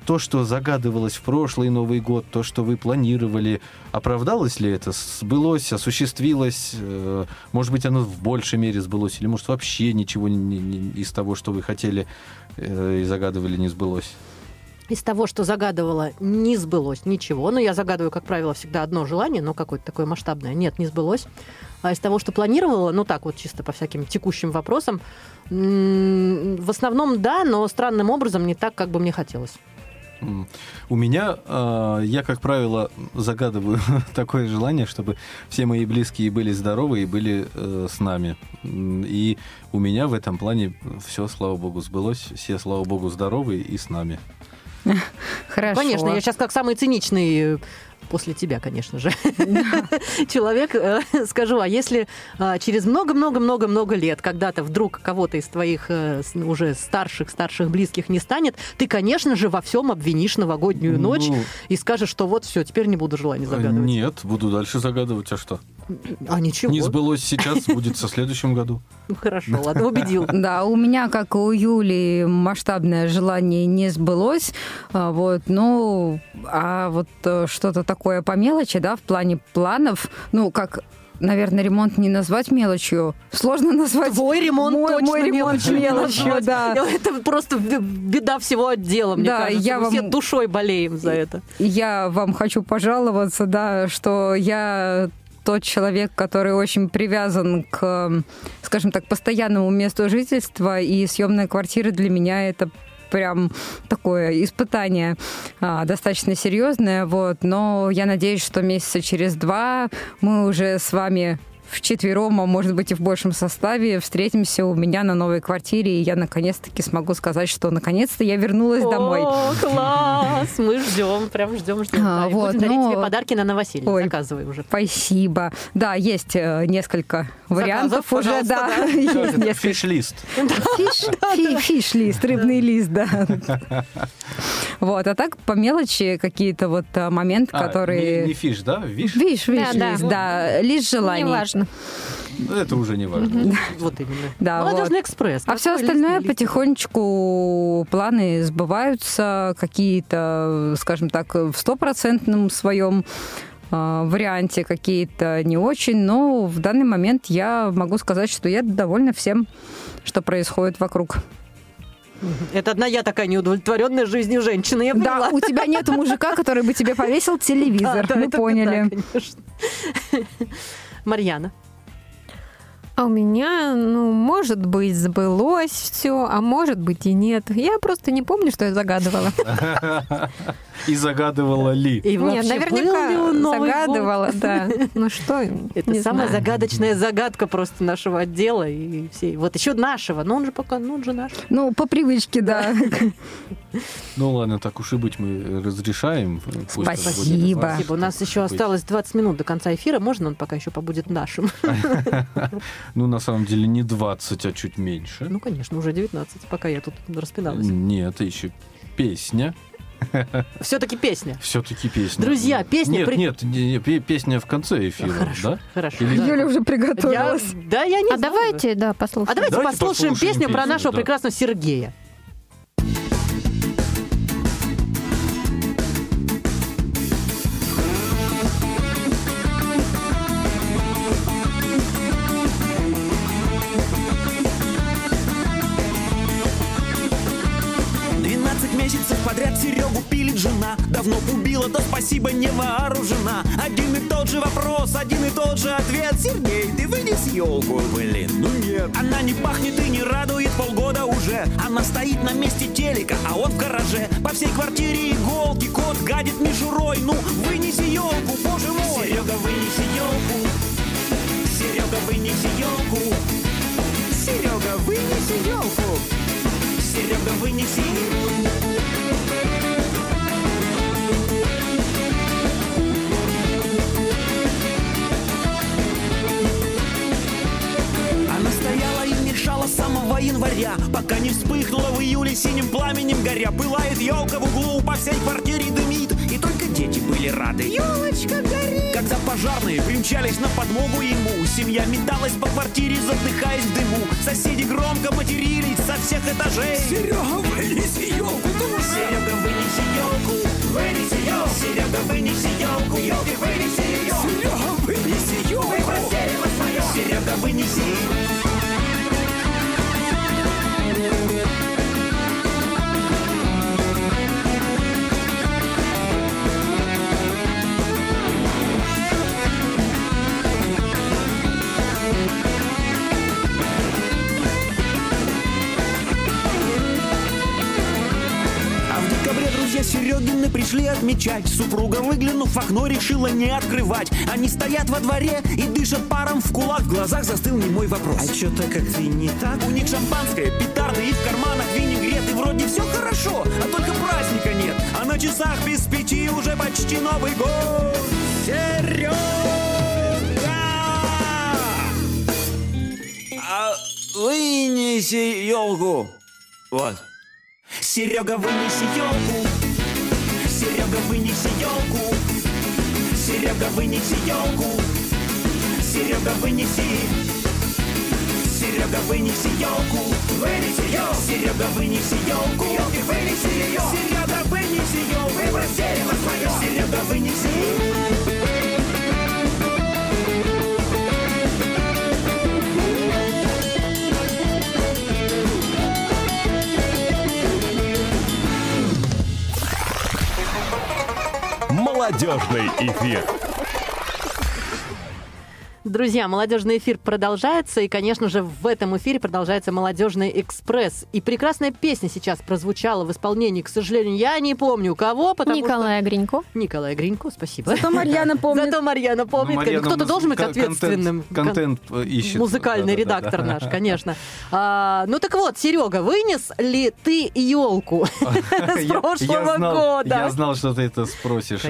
то, что загадывалось в прошлый Новый год, то, что вы планировали, оправдалось ли это? Сбылось, осуществилось? Э, Может быть, оно в большей мере сбылось? Или, может, вообще ничего из того, что вы хотели э, и загадывали, не сбылось? Из того, что загадывала, не сбылось ничего. Но я загадываю, как правило, всегда одно желание, но какое-то такое масштабное. Нет, не сбылось. А из того, что планировала, ну так вот, чисто по всяким текущим вопросам, в основном да, но странным образом не так, как бы мне хотелось. У меня, а, я, как правило, загадываю такое желание, чтобы все мои близкие были здоровы и были э, с нами. И у меня в этом плане все, слава богу, сбылось. Все, слава богу, здоровы и с нами. Хорошо. Конечно, я сейчас как самый циничный э, после тебя, конечно же, человек э, скажу, а если э, через много-много-много-много лет когда-то вдруг кого-то из твоих э, уже старших-старших близких не станет, ты, конечно же, во всем обвинишь новогоднюю ночь Ну, и скажешь, что вот все, теперь не буду желаний загадывать. Нет, буду дальше загадывать, а что? А ничего. Не сбылось сейчас, будет со следующем году. Ну, Хорошо, ладно, убедил. Да, у меня, как и у Юли, масштабное желание не сбылось. А, Вот, ну, а вот э, что-то такое по мелочи, да, в плане планов, ну, как наверное, ремонт не назвать мелочью. Сложно назвать. Твой ремонт мой, точно мой ремонт мелочью мелочью, назвать. да. Это просто беда всего отдела, мне Да, кажется. я Мы все вам- душой болеем за это. Я вам хочу пожаловаться, да, что я тот человек, который очень привязан к, скажем так, постоянному месту жительства, и съемная квартира для меня это прям такое испытание а, достаточно серьезное, вот, но я надеюсь, что месяца через два мы уже с вами вчетвером, а может быть и в большем составе, встретимся у меня на новой квартире, и я наконец-таки смогу сказать, что наконец-то я вернулась домой. О, класс! Мы ждем, прям ждем, ждем. А, Да, вот, будем дарить но- тебе подарки на новоселье. Ой. Заказывай уже. Спасибо. Да, есть э, несколько вариантов уже, да. да. Есть несколько. Fish list. Fish, fi- fish list, рыбный лист, да. Вот, а так по мелочи какие-то вот э, моменты, А, которые... не, не fish, да? Wish? Wish, wish, Да, list, да. Желаний. Неважно. Это уже не важно. Вот именно. Да, Молодежный вот. экспресс. А все остальное лист, потихонечку планы сбываются, какие-то, скажем так, в стопроцентном своем э, варианте, какие-то не очень, но в данный момент я могу сказать, что я довольна всем, что происходит вокруг. Это одна я такая неудовлетворенная жизнью женщина, я Да, у тебя нет мужика, который бы тебе повесил телевизор. Да, да, Мы поняли. да, конечно. Марьяна. А у меня, ну, может быть, сбылось все, а может быть и нет. Я просто не помню, что я загадывала. И загадывала ли. И Нет, вообще, был ли наверняка он Новый год? загадывала, да. Ну что, Это не самая знаю. загадочная загадка просто нашего отдела и всей. Вот еще нашего, но он же пока, ну он же наш. Ну, по привычке, да. Ну ладно, так уж и быть, мы разрешаем. Спасибо. Спасибо. У нас еще осталось 20 минут до конца эфира. Можно он пока еще побудет нашим? Ну, на самом деле, не 20, а чуть меньше. Ну, конечно, уже 19, пока я тут распиналась. Нет, это еще песня. Все-таки песня. Все-таки песня. Друзья, песня Нет, при- нет, не- не, пе- песня в конце эфира, Хорошо, да? хорошо. Или- да. Юля уже Я- приготовилась. Да, я не А знаю. давайте, да, А послушаем. давайте, Давайте послушаем послушаем песню про песню, нашего да. прекрасного Сергея. Не вооружена. Один и тот же вопрос, один и тот же ответ. Сергей, ты вынес елку, блин, ну нет. Она не пахнет и не радует полгода уже. Она стоит на месте телека, а он в гараже. По всей квартире иголки, кот гадит мишурой Ну, вынеси елку, боже мой. Серега, вынеси елку. Серега, вынеси елку. Серега, вынеси елку. Серега, вынеси. Она самого января. Пока не вспыхнула в июле синим пламенем горя. Пылает елка в углу, по всей квартире дымит. И только дети были рады. Елочка горит. Когда пожарные примчались на подмогу ему Семья металась по квартире, задыхаясь в дыму. Соседи громко матерились со всех этажей. Серега, вынеси елку, Серега, вынеси елку Вынеси елку Серега, вынеси елку Елки, вынеси ее Серега, вынеси елку Серега, вынеси feeling good. Серегины пришли отмечать Супруга, выглянув в окно, решила не открывать Они стоят во дворе и дышат паром в кулак В глазах застыл немой вопрос А что-то как-то не так У них шампанское, петарды и в карманах винегрет И вроде все хорошо, а только праздника нет А на часах без пяти уже почти Новый год Серега! А вынеси елку. Вот. Серега, вынеси елку. Серега, вынеси елку. Серега, вынеси елку. Серега, вынеси. Серега, вынеси елку. Вынеси елку. Серега, вынеси елку. Елки, вынеси ее. Серега, вынеси елку. Выбрось дерево свое. Серега, вынеси. Молодежный эфир. Друзья, молодежный эфир продолжается, и, конечно же, в этом эфире продолжается молодежный экспресс. И прекрасная песня сейчас прозвучала в исполнении, к сожалению, я не помню кого, потому Николая Гринько. что... Николая Гринько, спасибо. Зато Марьяна помнит. Зато Марьяна помнит. Ну, Кто-то должен быть кон- контент- ответственным. Контент, э, ищет. Музыкальный Да-да-да-да. редактор наш, конечно. А, ну так вот, Серега, вынес ли ты елку с прошлого года? Я знал, что ты это спросишь.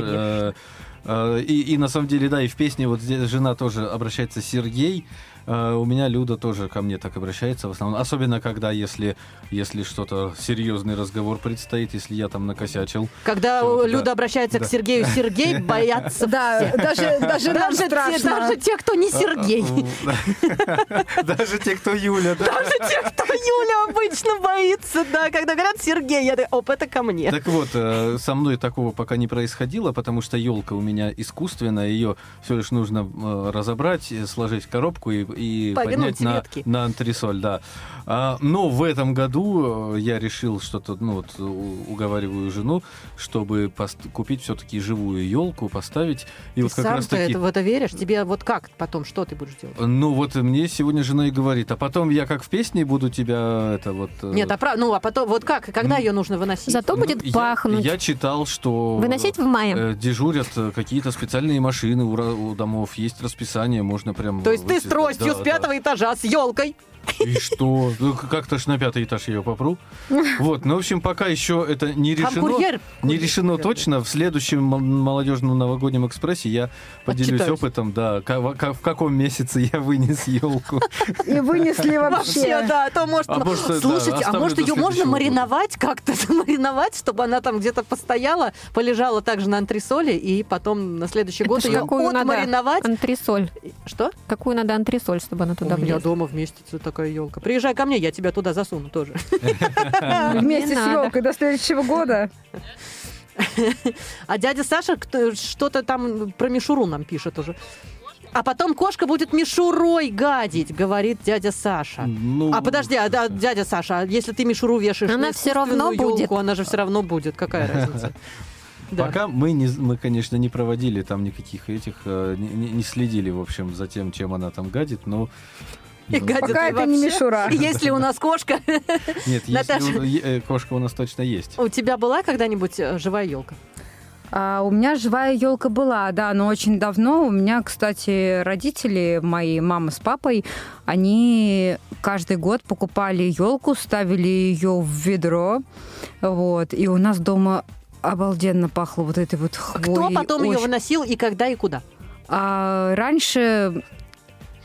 Э, И, и на самом деле, да, и в песне вот жена тоже обращается Сергей. Э, У меня Люда тоже ко мне так обращается в основном. Особенно, когда если, если что-то, серьезный разговор предстоит, если я там накосячил. Когда Всё, да. Люда обращается к Да. Сергею, Сергей боятся Да, даже, даже нам Даже те, страшно. даже те, кто не Сергей. Даже те, кто Юля, да. Даже те, кто Юля обычно боится, да, когда говорят Сергей, я оп, это ко мне. Так вот, э, со мной такого пока не происходило, потому что елка у меня искусственная, ее все лишь нужно э, разобрать, сложить в коробку и и поднять на, ветки. на антресоль, да. А, но в этом году э, я решил что-то, ну вот, уговариваю жену, чтобы пост- купить все-таки живую елку, поставить. И Ты вот как сам раз ты таки... это, в это веришь? Тебе вот как потом, что ты будешь делать? Ну вот мне сегодня жена и говорит, а потом я как в песне буду тебя это вот... э, Нет, а прав- ну а потом, вот как, когда М. ее нужно выносить? Зато ну, будет я- пахнуть. Я, читал, что... Выносить в мае. э, дежурят какие-то специальные машины у, у домов, есть расписание, можно прям... То есть ты выйти- с тростью да, с да. пятого этажа, с елкой. И что? Ну, как-то ж на пятый этаж ее попру. Вот, ну, в общем, пока еще это не решено. Не решено точно. В следующем молодежном новогоднем экспрессе я поделюсь опытом, да, в, ка- в каком месяце я вынес елку. И вынесли Вообще, да, а то может... А Слушайте, а может ее можно мариновать как-то, замариновать, чтобы она там где-то постояла, полежала также на антресоле, и потом на следующий год ее отмариновать. антресоль? Что? Какую надо антресоль, чтобы она туда У меня влезла? дома вместится такая елка. Приезжай ко мне, я тебя туда засуну тоже. Вместе с елкой до следующего года. А дядя Саша что-то там про мишуру нам пишет уже. А потом кошка будет мишурой гадить, говорит дядя Саша. Ну, А подожди, а, да, дядя Саша, а если ты мишуру вешаешь Она на всё равно искусственную будет. она же все равно будет. Какая разница? Да. Пока мы, не, мы, конечно, не проводили там никаких этих, э, не- не следили, в общем, за тем, чем она там гадит, но... И гадит Пока это не мишура. Если у нас кошка, Нет, если Наташа. э, кошка у нас точно есть. у тебя была когда-нибудь э, живая елка? А, у меня живая елка была, да, но очень давно. У меня, кстати, родители, мои мама с папой, они каждый год покупали елку, ставили ее в ведро, вот, и у нас дома обалденно пахло вот этой вот хвоей. Кто потом ее Очень- выносил и когда и куда? А, раньше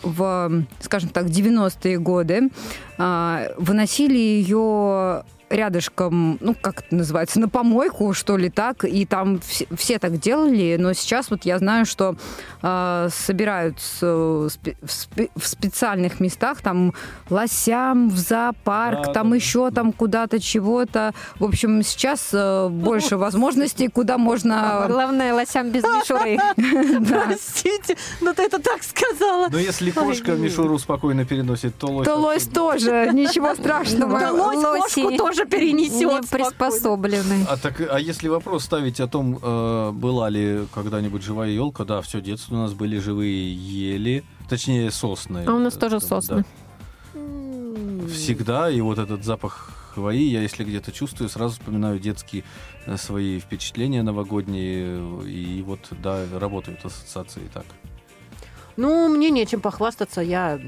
в, скажем так, 90-е годы а, выносили ее рядышком, ну, как это называется, на помойку, что ли, так, и там все, все так делали, но сейчас вот я знаю, что а, собирают в, спе- в специальных местах, там, лосям в зоопарк, Да, там да, еще там куда-то чего-то. В общем, сейчас э, больше возможностей, куда можно... Главное, лосям без мишуры. Простите, но ты это так сказала. Но если кошка мишуру спокойно переносит, то лось... То лось тоже, ничего страшного. Да лось кошку тоже перенесет. Не спокойно. приспособлены. А, так, а если вопрос ставить о том, э, была ли когда-нибудь живая елка, да, все детство у нас были живые ели, точнее сосны. А у нас Э, тоже да, сосны. да. Всегда, и вот этот запах хвои, я если где-то чувствую, сразу вспоминаю детские э, свои впечатления новогодние, и вот, да, работают ассоциации так. Ну, мне нечем похвастаться. Я,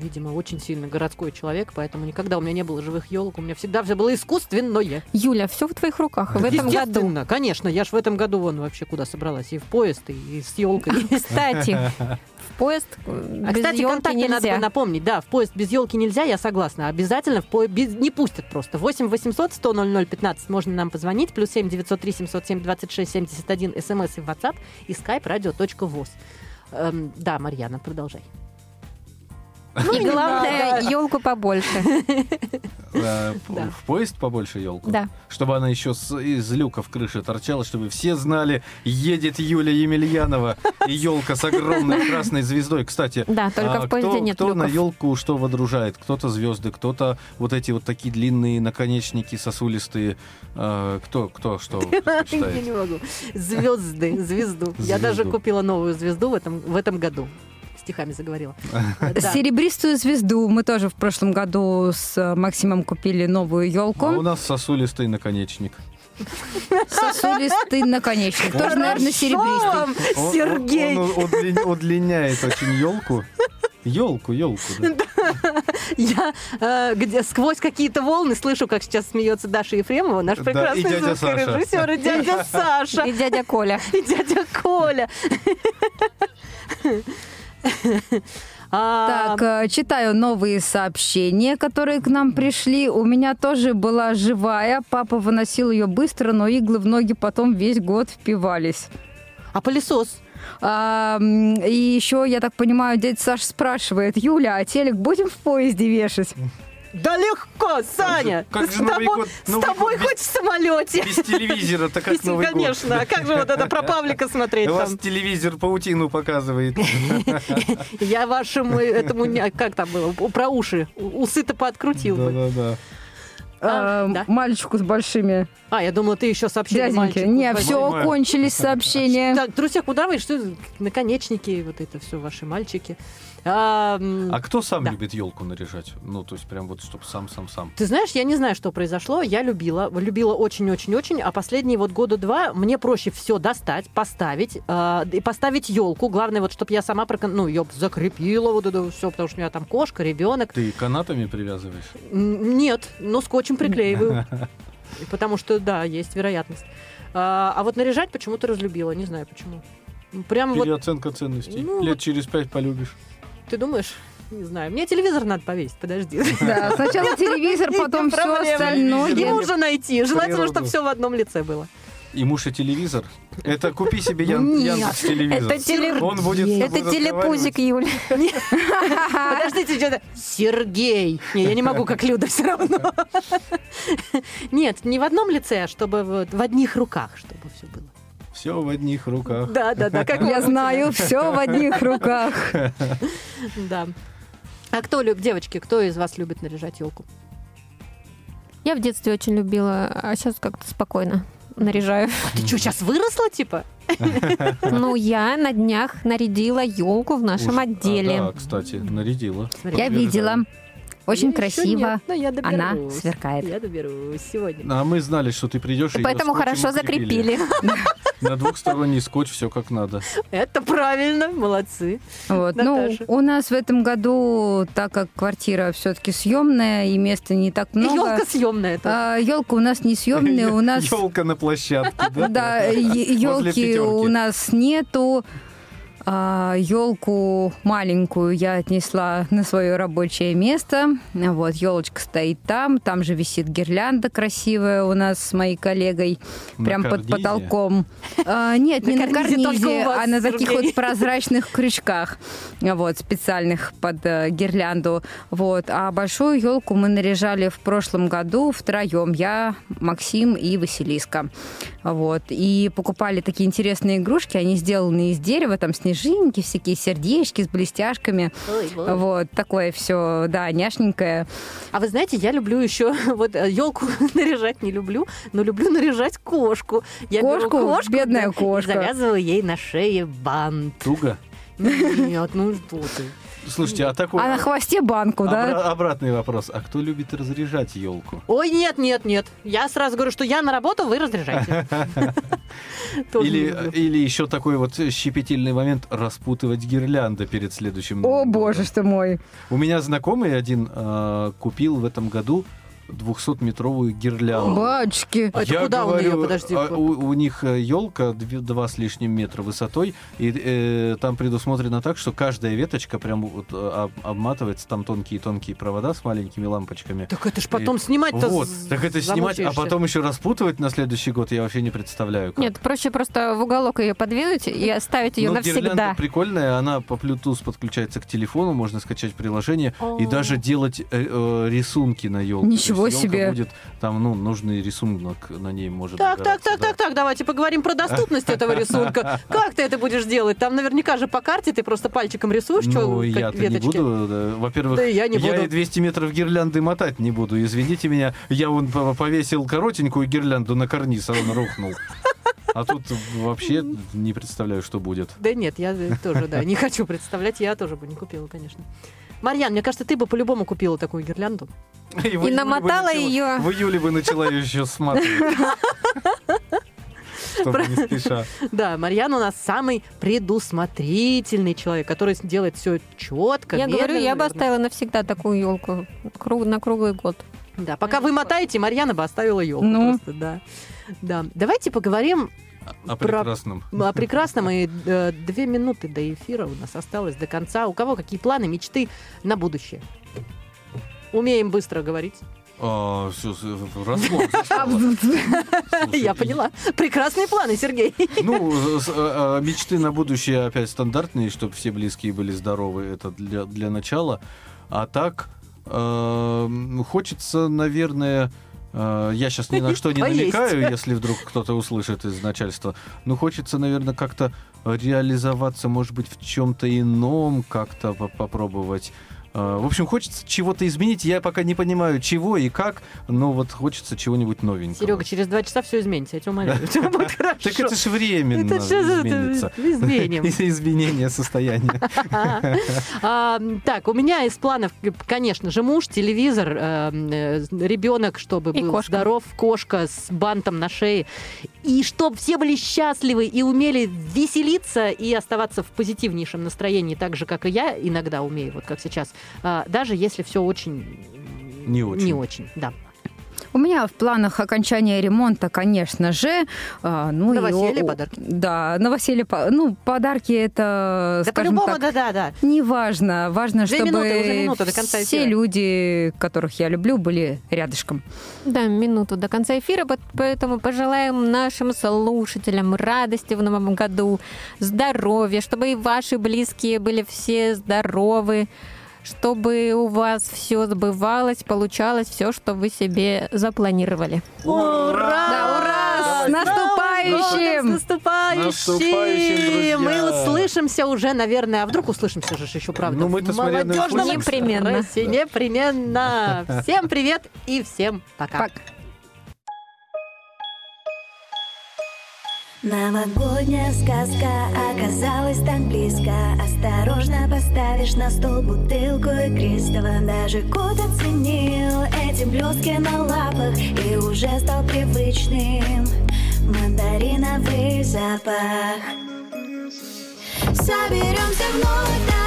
видимо, очень сильно городской человек, поэтому никогда у меня не было живых елок. У меня всегда все было искусственное. Юля, все в твоих руках. В этом году. Конечно. Я ж в этом году вон вообще куда собралась. И в поезд, и, с елкой. Кстати, в поезд э, А, без кстати, контакты надо бы нельзя. напомнить. Да, в поезд без елки нельзя, я согласна. Обязательно в поезд без... не пустят просто. 8 800 100 00 15 можно нам позвонить. Плюс 7 903 707 26 71 смс и в WhatsApp и skype radio.voz. Эм, да, Марьяна, продолжай. И главное, елку побольше. В поезд побольше елку? Да. Чтобы она еще из люка в крыше торчала, чтобы все знали, едет Юля Емельянова и елка с огромной красной звездой. Кстати, Да, только а в поезде кто, нет кто на елку что водружает? Кто-то звезды, кто-то вот эти вот такие длинные наконечники сосулистые. А, кто, кто что Я не могу. Звезды, звезду. Я даже купила новую звезду в этом, в этом году. Стихами заговорила. Да. Серебристую звезду мы тоже в прошлом году с э, Максимом купили новую А у елку. нас сосулистый наконечник. Сосулистый наконечник. Тоже, наверное, серебристый. Он- Сергей. Он, он удлин- удлиняет очень елку. Елку, елку, да. Я э, где сквозь какие-то волны слышу, как сейчас смеется Даша Ефремова, наш Да, прекрасный дядя звукорежиссер, и дядя Саша, И дядя Коля. и дядя Коля. А, Так, э, читаю новые сообщения, которые к нам пришли. У меня тоже была живая. Папа выносил ее быстро, но иглы в ноги потом весь год впивались. а пылесос? А, и еще, я так понимаю, дядя Саша спрашивает, Юля, а телек будем в поезде вешать? Да легко, Саня! как же с Новый тобой, год- с Новый тобой год без- хоть в самолете. Без телевизора-то как Без- Новый год. Конечно, а как же вот это про Павлика смотреть У вас телевизор паутину показывает. Я вашему этому, не- как там было, про уши, усы-то пооткрутил бы. Да-да-да. А, А, да. Мальчику с большими А, я думала, ты еще сообщение дяденьки. Не, все, Понимаю. кончились сообщения. Так, друзья, куда вы? Что наконечники, вот это все ваши мальчики. А, А кто сам Да. любит елку наряжать? Ну, то есть прям вот, чтобы сам-сам-сам. Ты знаешь, я не знаю, что произошло. Я любила, любила очень-очень-очень, а последние вот года два мне проще все достать, поставить э, и поставить елку. Главное вот, чтобы я сама прокон... ну ее закрепила вот это все, потому что у меня там кошка, ребенок. Ты канатами привязываешь? Нет, но скотчем приклеиваю, потому что да, есть вероятность. А, а вот наряжать почему-то разлюбила, не знаю почему. Прям вот, Переоценка ценностей. Ну, Лет вот- через пять полюбишь. Ты думаешь? Не знаю. Мне телевизор надо повесить, подожди. Да, сначала телевизор, потом все остальное. Ему уже найти. Желательно, чтобы все в одном лице было. И муж и телевизор. Это купи себе Ян- Нет, Яндекс телевизор. это теле- Он будет Это телепузик, Юль. Подождите, что-то... Сергей! Не, я не могу, как Люда, все равно. Нет, не в одном лице, а чтобы в одних руках, чтобы все было. Все в одних руках. Да, да, да. Как Я знаю, все в одних руках. Да. А кто любит, девочки, кто из вас любит наряжать елку? Я в детстве очень любила, а сейчас как-то спокойно наряжаю. Ты что, сейчас выросла, типа? Ну, я на днях нарядила елку в нашем Уж- отделе. А, да, кстати, нарядила. Я видела. Очень Я еще красиво. нет, но я Она сверкает. Я доберусь сегодня. А мы знали, что ты придешь, и Поэтому хорошо закрепили. На двухсторонний скотч все как надо. Это правильно, молодцы. Вот. Ну, у нас в этом году, так как квартира все-таки съемная и места не так много, Елка съемная. это. елка у нас не съемная, у нас Елка на площадке, да? Елки у нас нету. Елку маленькую я отнесла на свое рабочее место. Вот, елочка стоит там, там же висит гирлянда красивая у нас с моей коллегой, На прям под карнизе? потолком. А, нет, На не на карнизе а на таких Сергей. вот прозрачных крючках, вот, специальных под э, гирлянду. Вот. А большую елку мы наряжали в прошлом году втроем. Я, Максим и Василиска. Вот. И покупали такие интересные игрушки. Они сделаны из дерева, там снежинки, всякие сердечки с блестяшками. Ой, ой. Вот. Такое все, да, няшненькое. А вы знаете, я люблю еще вот елку наряжать не люблю, но люблю наряжать кошку. Я беру Кошку? кошку, Бедная да, и кошка. завязываю ей на шее бант. Туго. Нет, ну что ты. Слушайте, а такой А на хвосте банку, да? обра- обратный вопрос. А кто любит разряжать елку? Ой, нет, нет, нет. Я сразу говорю, что я на работу, вы разряжайте. Или, еще такой вот щепетильный момент распутывать гирлянды перед следующим О, боже что мой. У меня знакомый один э, купил в этом году 200-метровую гирлянду. Батюшки. А это Я куда он говорю, её, подожди, а, у, у них елка два с лишним метра высотой, и э, там предусмотрено так, что каждая веточка прям вот э, об- обматывается, там тонкие-тонкие провода с маленькими лампочками. Так это ж потом снимать-то Вот, так это снимать, а потом еще распутывать на следующий год я вообще не представляю. как. Нет, проще просто в уголок ее подвинуть и оставить ее Ну, гирлянда навсегда. прикольная, она по Bluetooth подключается к телефону, можно скачать приложение и О. даже делать э, э, рисунки на елке. Ничего себе. будет там, ну, нужный рисунок на ней может Так, так, так, да. так, так, давайте поговорим про доступность этого рисунка. Как ты это будешь делать? Там наверняка же по карте ты просто пальчиком рисуешь, что Ну, я-то не буду. да. Во-первых, Да я не буду. и 200 метров гирлянды мотать не буду. Извините меня, я вон по- повесил коротенькую гирлянду на карниз, а он рухнул. А тут вообще не представляю, что будет. Да нет, я тоже, да, не хочу представлять, я тоже бы не купила, конечно. Марьян, мне кажется, ты бы по-любому купила такую гирлянду. июле бы намотала начала- её. В июле бы начала ее еще сматывать. Чтобы не спеша. Да, Марьян у нас самый предусмотрительный человек, который делает все четко. Я говорю, я бы оставила навсегда такую елку на круглый год. Да, пока вы мотаете, Марьяна бы оставила елку. Ну. просто, да. Да. Давайте поговорим О Про- прекрасном. о прекрасном. И э, две минуты до эфира у нас осталось до конца. У кого какие планы, мечты на будущее? Умеем быстро говорить. А, разгон зашел. Слушай, Я поняла. Прекрасные планы, Сергей. Ну, а, а, мечты на будущее опять стандартные, чтобы все близкие были здоровы, это для, для начала. А так, Э, Хочется, наверное, э, я сейчас ни на что не намекаю, если вдруг кто-то услышит из начальства. Но хочется, наверное, как-то реализоваться, может быть, в чем-то ином, как-то по- попробовать. Э, В общем, хочется чего-то изменить. Я пока не понимаю, чего и как, но вот хочется чего-нибудь новенького. Серега, через два часа все изменится, я тебя умоляю. Все будет хорошо. Так это же временно изменится. изменим. Изменения состояния. А, Так, у меня из планов, конечно же, муж, телевизор, ребенок, чтобы был здоров, кошка с бантом на шее. И чтобы все были счастливы и умели веселиться и оставаться в позитивнейшем настроении, так же, как и я иногда умею, вот как сейчас. А, Даже если все очень... Не очень. Не очень, да. У меня в планах окончания ремонта, конечно же. а, Ну, и Новоселье, о- подарки. Да, новоселье. по- Ну, подарки это, Да скажем по-любому, так, да-да-да. не важно. Важно, Две чтобы минуты, уже минута до конца все эфира. люди, которых я люблю, были рядышком. Да, минуту до конца эфира, поэтому пожелаем нашим слушателям радости в новом году, здоровья, чтобы и ваши близкие были все здоровы, чтобы у вас все сбывалось, получалось все, что вы себе запланировали. Ура! Да, ура! С наступающим! С наступающим! Мы услышимся уже, наверное, а вдруг услышимся же еще, правда? Ну, мы-то молодежном. Непременно. Непременно. Всем привет и всем пока. Пока. Новогодняя сказка оказалась так близко. Осторожно поставишь на стол бутылку игристого Даже кот оценил эти блестки на лапах И уже стал привычным. Мандариновый запах. Соберемся вновь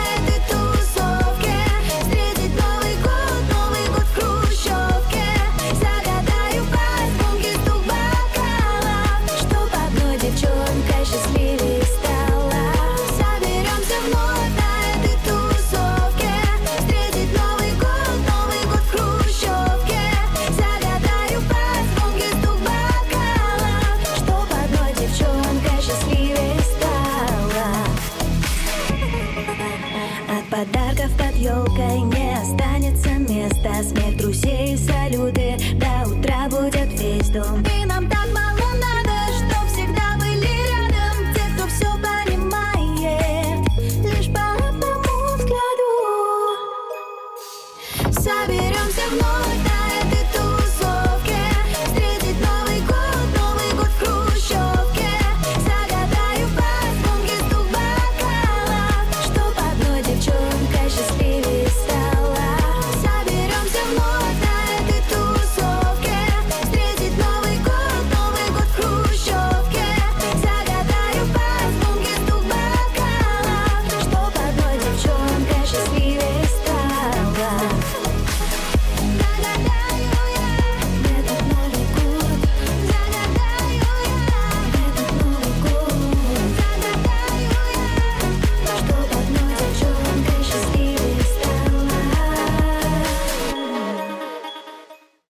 от подарков